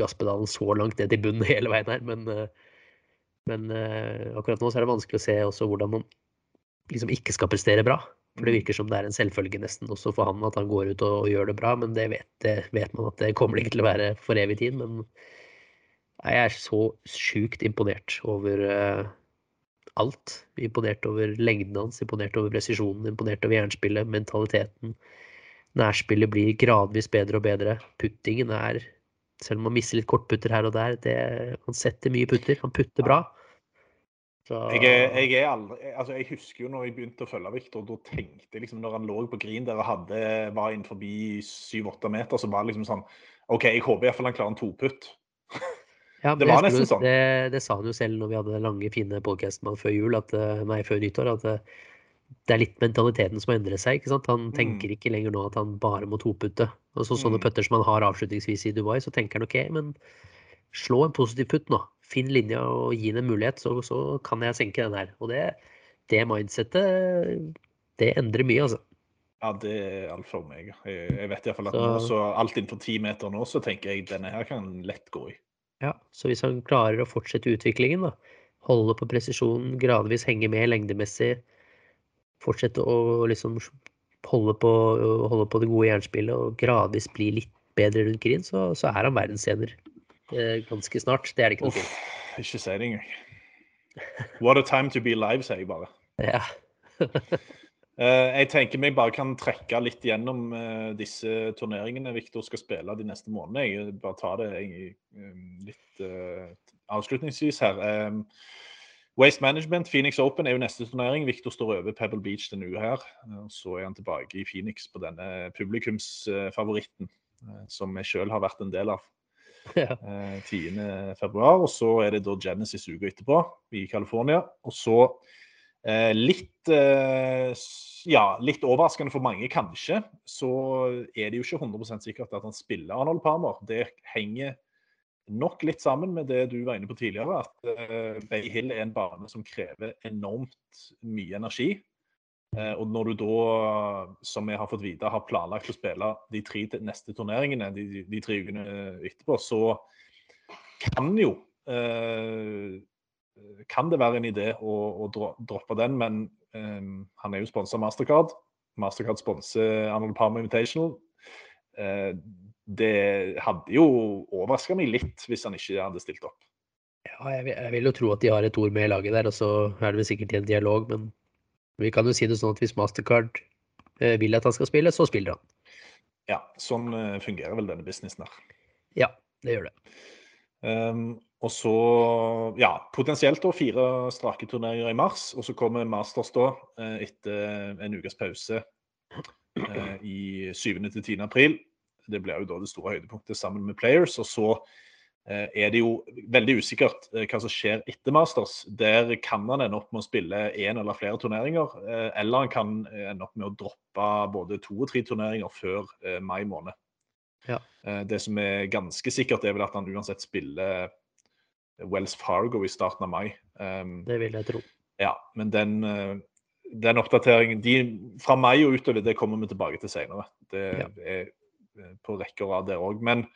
gasspedalen så langt ned til bunnen hele veien her, men, eh, men eh, akkurat nå så er det vanskelig å se også hvordan man liksom ikke skal prestere bra. For det virker som det er en selvfølge nesten også for han at han går ut og, og gjør det bra, men det vet, det vet man at det kommer ikke til å være for evig tid. Men jeg er så sjukt imponert over eh, alt. Imponert over lengden hans, imponert over presisjonen, imponert over jernspillet, mentaliteten. Nærspillet blir gradvis bedre og bedre. Puttingen er Selv om han mister litt kortputter her og der, det, han setter mye putter. Han putter bra. Så, Jeg, er, jeg, er aldri, altså jeg husker jo når jeg begynte å følge Viktor, da tenkte jeg liksom når han lå på green der og hadde, var innenfor forbi 7-8 meter, så var det liksom sånn OK, jeg håper iallfall han klarer en toputt. Ja, Det var nesten sånn. Det, det sa han jo selv når vi hadde den lange, fine han før jul, at, eh, nei, før nyttår, at eh, det er litt mentaliteten som har endret seg. ikke sant? Han Mm. tenker ikke lenger nå at han bare må toputte. Og så sånne Mm. putter som han har avslutningsvis i Dubai, så tenker han OK, men slå en positiv putt nå. Finn linja og gi den en mulighet, så, så kan jeg senke den her. Og det, det mindsettet, det endrer mye, altså. Ja, det er alfa og omega. Jeg, jeg vet iallfall at Så- nå, så alt innenfor ti meter nå, så tenker jeg denne her kan lett gå i. Ja, så hvis han klarer å fortsette utviklingen, da, holde på presisjonen, gradvis henge med lengdemessig, fortsette å liksom holde på, holde på det gode jernspillet og gradvis bli litt bedre rundt green, så, så er han verdensener eh, ganske snart. Det er det ikke noe tvil ikke si det engang. What a time to be alive, sier jeg bare. Ja. Eh, jeg tenker vi bare kan trekke litt gjennom eh, disse turneringene Viktor skal spille de neste månedene. Jeg bare tar det litt avslutningsvis her. Eh, Waste Management, Phoenix Open er jo neste turnering. Victor står over Pebble Beach denne uka her. Eh, Så er han tilbake i Phoenix på denne publikumsfavoritten eh, som vi sjøl har vært en del av. ja. eh, 10. februar, og så er det da Genesis uka etterpå i California. Og så eh, litt eh, Ja, litt overraskende for mange, kanskje, så er det jo ikke 100 sikkert at han spiller Arnold Palmer. Det henger nok litt sammen med det du var inne på tidligere, at eh, Bay Hill er en bane som krever enormt mye energi. Eh, og når du da, som vi har fått vite, har planlagt å spille de tre neste turneringene de, de, tre ukene etterpå, så kan jo eh, Kan det være en idé å, å dro, droppe den, men um, han er jo sponsa Mastercard. Mastercard sponser Arnold Palmer Invitational. Eh, det hadde jo overraska meg litt hvis han ikke hadde stilt opp. Ja, jeg, vil- jeg vil jo tro at de har et ord med i laget der, og så er det vel sikkert i en dialog, men vi kan jo si det sånn at hvis Mastercard eh, vil at han skal spille, så spiller han. Ja, sånn eh, fungerer vel denne businessen her. Ja, det gjør det. Um, og så, ja, potensielt da fire strake turneringer i mars. Og så kommer Masters da eh, etter en ukes pause i 7. til 10. april. Det blir jo da det store høydepunktet sammen med Players. Og så eh, er det jo veldig usikkert eh, hva som skjer etter Masters. Der kan han ende opp med å spille én eller flere turneringer, eh, eller han kan ende opp med å droppe både to og tre turneringer før mai måned. Ja. Eh, Det som er ganske sikkert, er vel at han uansett spiller Wells Fargo i starten av mai. Um, Det vil jeg tro. ja, men den, den oppdateringen de, Fra mai og utover, det kommer vi tilbake til senere. Det Ja. er på rekke og rad der òg. Men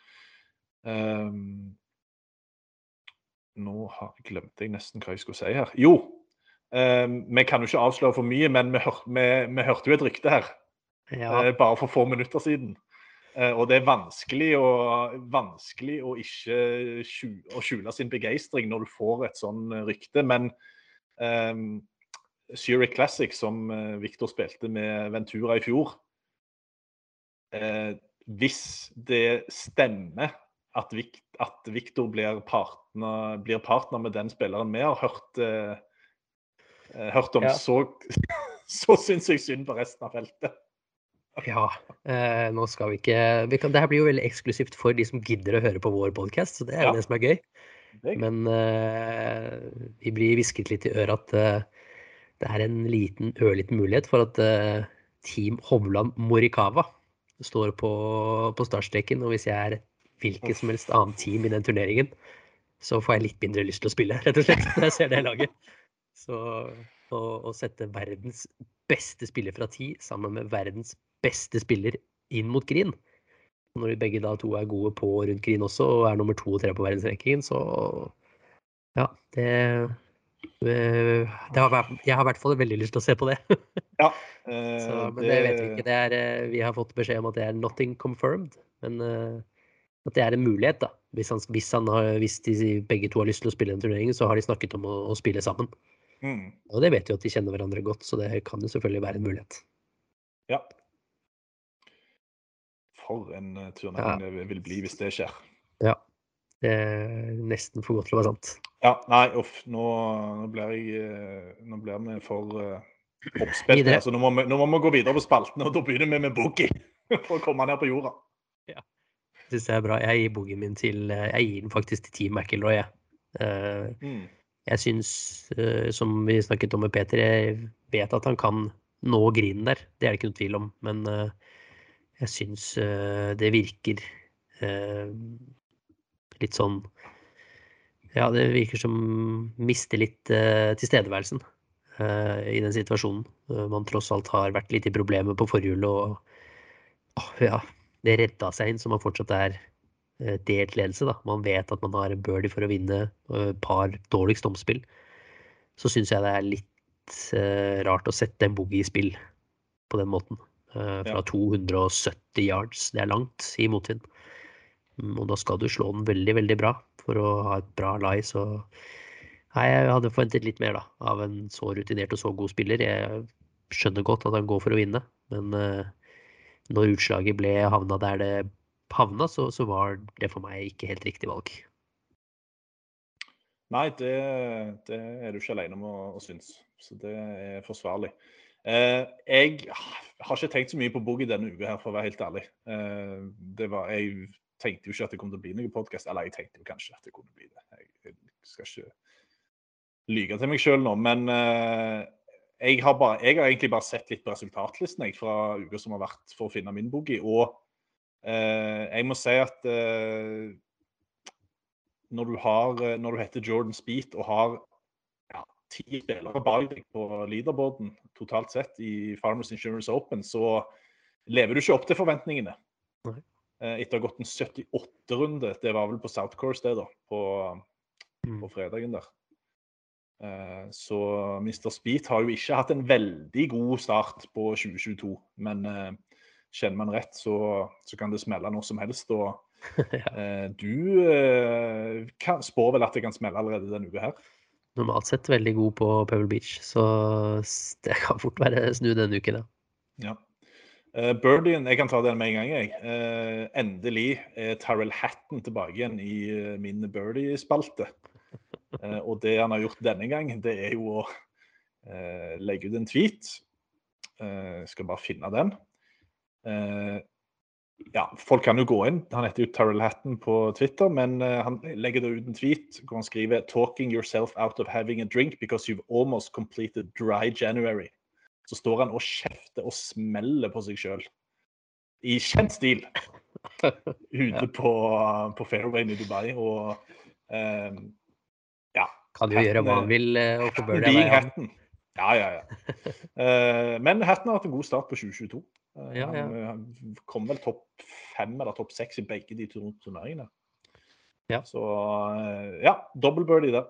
um, Nå har, glemte jeg nesten hva jeg skulle si her. Jo, um, vi kan jo ikke avsløre for mye, men vi, hør, vi, vi hørte jo et rykte her Ja, Uh, bare for få minutter siden. Uh, og det er vanskelig å, vanskelig å ikke skjule, å skjule sin begeistring når du får et sånn eh, rykte. Men um, Zurich Classic, som eh, Victor spilte med Ventura i fjor eh, Hvis det stemmer at, Vic, at Victor blir partner, blir partner med den spilleren vi har hørt, eh, eh, hørt om, Ja. så, så syns jeg synd på resten av feltet. ja. Eh, nå skal vi ikke vi kan, Dette blir jo veldig eksklusivt for de som gidder å høre på vår podkast, så det er jo Ja. det som er gøy. Er Men eh, vi blir hvisket litt i øret at eh, det er en liten, ørliten mulighet for at eh, Team Hovland Morikawa står på, på startstreken. Og hvis jeg er hvilket som helst annet team i den turneringen, så får jeg litt mindre lyst til å spille, rett og slett, når jeg ser det laget. Så å, å sette verdens beste spiller fra ti sammen med verdens beste spiller inn mot Green når vi begge da to er gode på rundt Green også, og er nummer to og tre på verdensrankingen, så ja, det, det har vært, Jeg har i hvert fall veldig lyst til å se på det. Ja, eh, Så, men det vet vi ikke. Det er, eh, vi har fått beskjed om at det er nothing confirmed. Men eh, at det er en mulighet, da. Hvis, han, hvis, han har, hvis de begge to har lyst til å spille den turneringen, så har de snakket om å, å spille sammen. Mm, Og det vet vi at de kjenner hverandre godt, så det kan jo selvfølgelig være en mulighet. ja. For en turnering turnering det vil bli hvis det skjer. Ja. Det er nesten for godt til å være sant. Ja, nei, uff. Nå, nå blir jeg eh, Nå blir vi for uh, oppspilt Altså, så nå må, vi, nå må vi gå videre på spaltene, og da begynner vi med boogie. For å komme ned på jorda. Syns jeg er bra. Jeg gir boogien min til eh, Jeg gir den faktisk til Team McIlroy, jeg. Uh, Mm. Jeg syns, uh, som vi snakket om med Peter, jeg vet at han kan nå grinen der. Det er det ikke noe tvil om. Men uh, jeg syns eh, det virker eh, litt sånn Ja, det virker som mister litt eh, tilstedeværelsen eh, i den situasjonen. Eh, man tross alt har vært litt i problemer på forhjulet og åh, ja, det redda seg inn, så man fortsatt er eh, delt ledelse. da. Man vet at man har en birdie for å vinne et par dårligst omspill. Så syns jeg det er litt eh, rart å sette en boogie i spill på den måten. Eh, fra Ja. 270 yards, det er langt i motvind. Mm, Og da skal du slå den veldig, veldig bra for å ha et bra lai. så Nei, jeg hadde forventet litt mer da, av en så rutinert og så god spiller. Jeg skjønner godt at han går for å vinne, men eh, når utslaget ble havna der det havna, så, så var det for meg ikke helt riktig valg. Nei, det, det er du ikke alene om å, å synes. Så det er forsvarlig. Eh, jeg har ikke tenkt så mye på boogie denne uka, her, for å være helt ærlig. Eh, var, jeg tenkte jo ikke at det kom til å bli noen podkast. Eller jeg tenkte jo kanskje at det kunne bli det. Jeg, jeg skal ikke lyge til meg sjøl nå, men uh, jeg, har bare, jeg har egentlig bare sett litt på resultatlisten jeg, fra uka som har vært, for å finne min boogie. Og uh, jeg må si at uh, når du, har, når du heter Jordan Speed og har ti spillere bak deg på leaderboarden totalt sett i Farmers Insurance Open, så lever du ikke opp til forventningene. Nei. Eh, Etter å ha gått en 78-runde, det var vel på South Course det, da, på, Mm. på fredagen der. Eh, Så Mr. Speed har jo ikke hatt en veldig god start på 2022, men eh, kjenner man rett, så, så kan det smelle når som helst. og Ja. Du kan, spår vel at det kan smelle allerede denne uka her? Normalt sett veldig god på Pebble Beach, så det kan fort være snu denne uken, ja. Ja. Uh, Birdien, jeg kan ta den med en gang. jeg. Eh, endelig er Tyrell Hatton tilbake igjen i eh, min birdie-spalte. Eh, og det han har gjort denne gang, det er jo å eh, legge ut en tweet. Eh, jeg skal bare finne den. Eh, ja, folk kan jo gå inn. Han heter jo Tyrell Hatton på Twitter, men eh, han legger da ut en tweet hvor han skriver 'Talking yourself out of having a drink because you've almost completed dry January'. Så står han og kjefter og smeller på seg sjøl. I kjent stil. Ute på, på fairwayen i Dubai. Og eh, ja. Kan jo gjøre hva han vil eh, og bør det være han. Ja, ja, ja. Eh, men Hatton har hatt en god start på 2022. Eh, Ja, ja. Han, eh, han kom vel topp fem eller topp seks i begge de to turneringene. Ja. Så eh, ja, dobbel birdie der.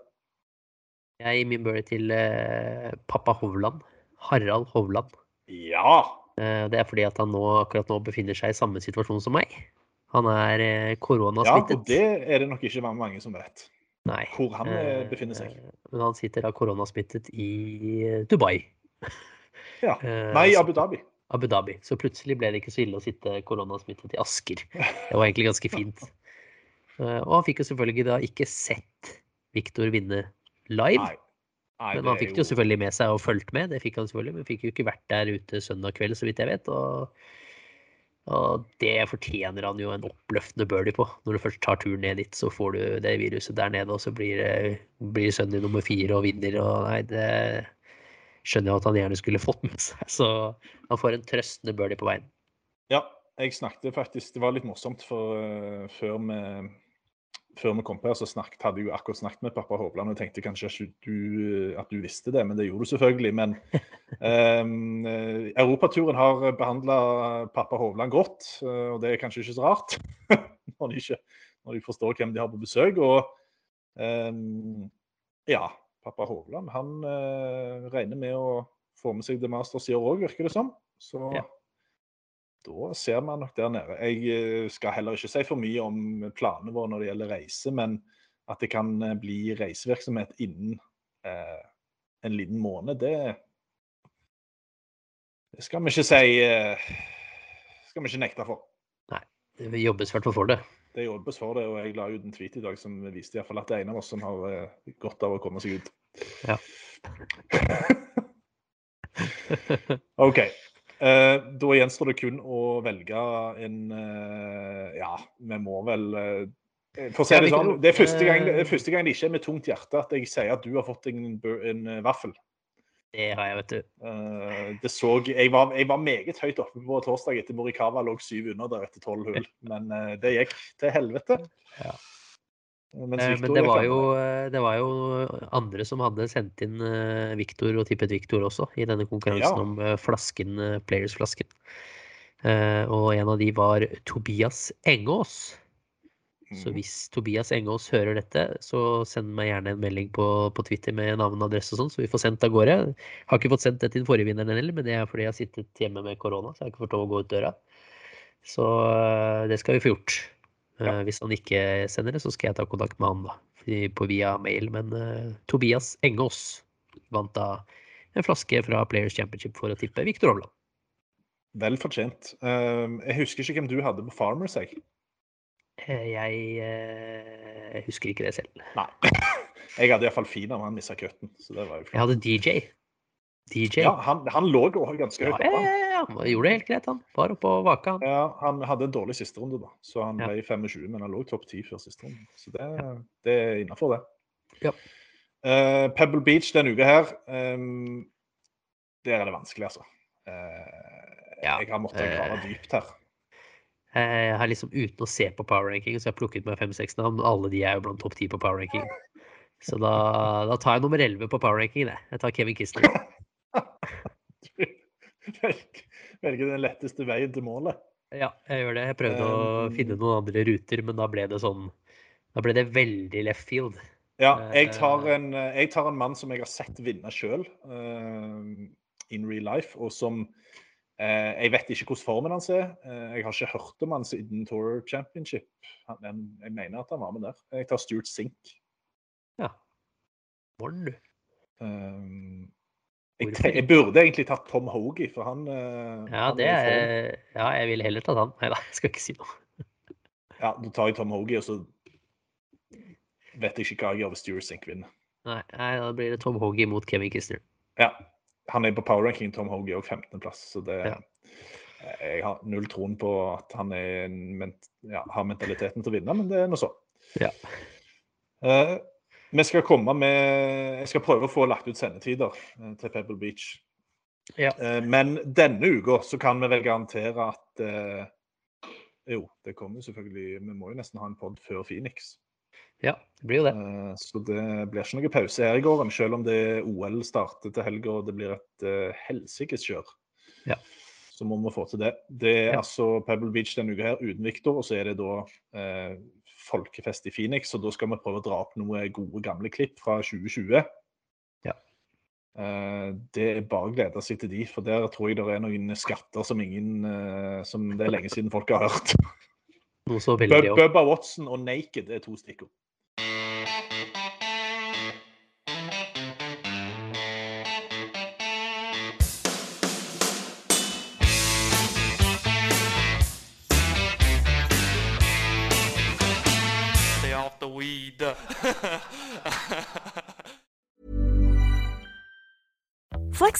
Jeg gir min birdie til uh, pappa Hovland. Harald Hovland. Ja! Eh, det er fordi at han nå, akkurat nå befinner seg i samme situasjon som meg. Han er koronasmittet. ja, og det er det nok ikke mange som vet. Nei. Hvor han eh, eh, befinner seg. Men han sitter da koronasmittet i eh, Dubai. Ja. Eh, Nei, Abu Dhabi. Abu Dhabi. Så plutselig ble det ikke så ille å sitte koronasmittet i Asker. Det var egentlig ganske fint. Eh, Og han fikk jo selvfølgelig da ikke sett Viktor vinne live. Nei. Nei, Men han fikk det jo selvfølgelig med seg og fulgt med. Det fikk han selvfølgelig, men fikk jo ikke vært der ute søndag kveld, så vidt jeg vet. Og, og det fortjener han jo en oppløftende birdie på. Når du først tar turen ned dit, så får du det viruset der nede, og så blir, det- blir sønnen din nummer fire og vinner. Og nei, det skjønner jeg at han gjerne skulle fått med seg. Så han får en trøstende birdie på veien. Ja, jeg snakket faktisk Det var litt morsomt, for uh, før vi før vi kom på her, så snakket, hadde jeg jo akkurat snakket med pappa Hovland og tenkte kanskje ikke du, at du visste det, men det gjorde du selvfølgelig. Men eh, Europaturen har behandla pappa Hovland godt, eh, og det er kanskje ikke så rart når de, ikke, når de forstår hvem de har på besøk. Og um, ja, pappa Hovland han uh, regner med å få med seg The Masters i år òg, virker det som. Så Ja. Da ser man nok der nede. Jeg eh, skal heller ikke si for mye om planene våre når det gjelder reise, men at det kan eh, bli reisevirksomhet innen eh, en liten måned, det, det skal vi ikke si eh, skal vi ikke nekte for. Det jobbes i hvert fall for det. Det jobbes for det, og jeg la ut en tweet i dag som viste i hvert fall at det er en av oss som har eh, godt av å komme seg ut. Ja. OK. Eh, da gjenstår det kun å velge en eh, Ja, vi må vel eh, For å si det sånn, det er første gang, første gang det ikke er med tungt hjerte at jeg sier at du har fått en, en vaffel. Det har jeg, vet du. Eh, det så, jeg, var, jeg var meget høyt oppe på torsdag etter Morikawa lå syv under der etter tolv hull, men det gikk til helvete. Ja. Eh, Men det var, jo, eh, det var jo andre som hadde sendt inn eh, Victor og tippet Victor også, i denne konkurransen Ja. om flasken, Players-flasken. Og en av de var Tobias Engås. Så Mhm. hvis Tobias Engås hører dette, så send meg gjerne en melding på, på Twitter med navn og adresse og sånn, så vi får sendt av gårde. Jeg Har ikke fått sendt det til den forrige vinneren heller, men det er fordi jeg har sittet hjemme med korona, så jeg har ikke fått lov å gå ut døra. Så det skal vi få gjort. Eh, Ja. Hvis han ikke sender det, så skal jeg ta kontakt med han da, på via mail. Men uh, Tobias Engås vant da en flaske fra Players Championship for å tippe Viktor Hovland. Vel fortjent. Uh, jeg husker ikke hvem du hadde på Farmers, jeg. Uh, Jeg eh, husker ikke det selv. Nei. Jeg hadde iallfall Fina, men han mista cutten. Så det var jo Jeg hadde DJ. DJ. Ja, han, han lå jo ganske høyt oppe. Ja, ja, ja, han gjorde det helt greit, han. Var oppe og vaka, han. Ja, han hadde en dårlig sisterunde, da. Så han ble 25, men han lå topp 10 før siste runde. Så det, det er innafor, det. Ja. Eh, Pebble Beach denne uka her, um, der er det vanskelig, altså. Uh, Ja, jeg har måttet grave eh, dypt her. Jeg har liksom uten å se på power ranking, så jeg har plukket meg fem-seks navn. Alle de er jo blant topp ti på power ranking. Så da, da tar jeg nummer elleve på power ranking, det. Jeg tar Kevin Kistner. Velg, velge den letteste veien til målet. Ja, jeg gjør det. Jeg prøvde å Um, finne noen andre ruter, men da ble det sånn Da ble det veldig left field. Ja, jeg tar Eh. en, jeg tar en mann som jeg har sett vinne sjøl in real life, og som uh, Jeg vet ikke hvordan formen hans er. Uh, jeg har ikke hørt om han siden Tour Championship. Han, men jeg mener at han var med der. Jeg tar Stuart Sink. Ja. Morgen, du. Um, jeg, jeg burde egentlig tatt Tom Hogie, for han, eh, Ja, han det er Ja, jeg ville heller tatt han. Nei da, jeg skal ikke si noe. Ja, Da tar jeg Tom Hogie, og så vet jeg ikke hva jeg gjør hvis Stuart Sink vinner. Nei, nei, da blir det Tom Hogie mot Kevin Kister. Ja, han er på power ranking, Tom Hogie, og 15.-plass, så det Ja. Jeg har null troen på at han er ment- ja, har mentaliteten til å vinne, men det er nå så. Ja. Eh, vi skal komme med Jeg skal prøve å få lagt ut sendetider eh, til Pebble Beach. Ja. Eh, men denne uka så kan vi vel garantere at eh, Jo, det kommer selvfølgelig Vi må jo nesten ha en pod før Phoenix. ja, det blir jo det. Så det blir ikke noe pause her i gården, selv om det OL starter til helga og det blir et helsikes kjør. Ja. Så må vi få til det. Det er Ja. altså Pebble Beach denne uka her uten Victor, og så er det da folkefest i Phoenix. Og da skal vi prøve å dra opp noen gode, gamle klipp fra 2020. Ja. Eh, det er bare å glede seg til de, for der tror jeg det er noen skatter som ingen eh, Som det er lenge siden folk har hørt. Bubba Watson og Naked er to stikkord.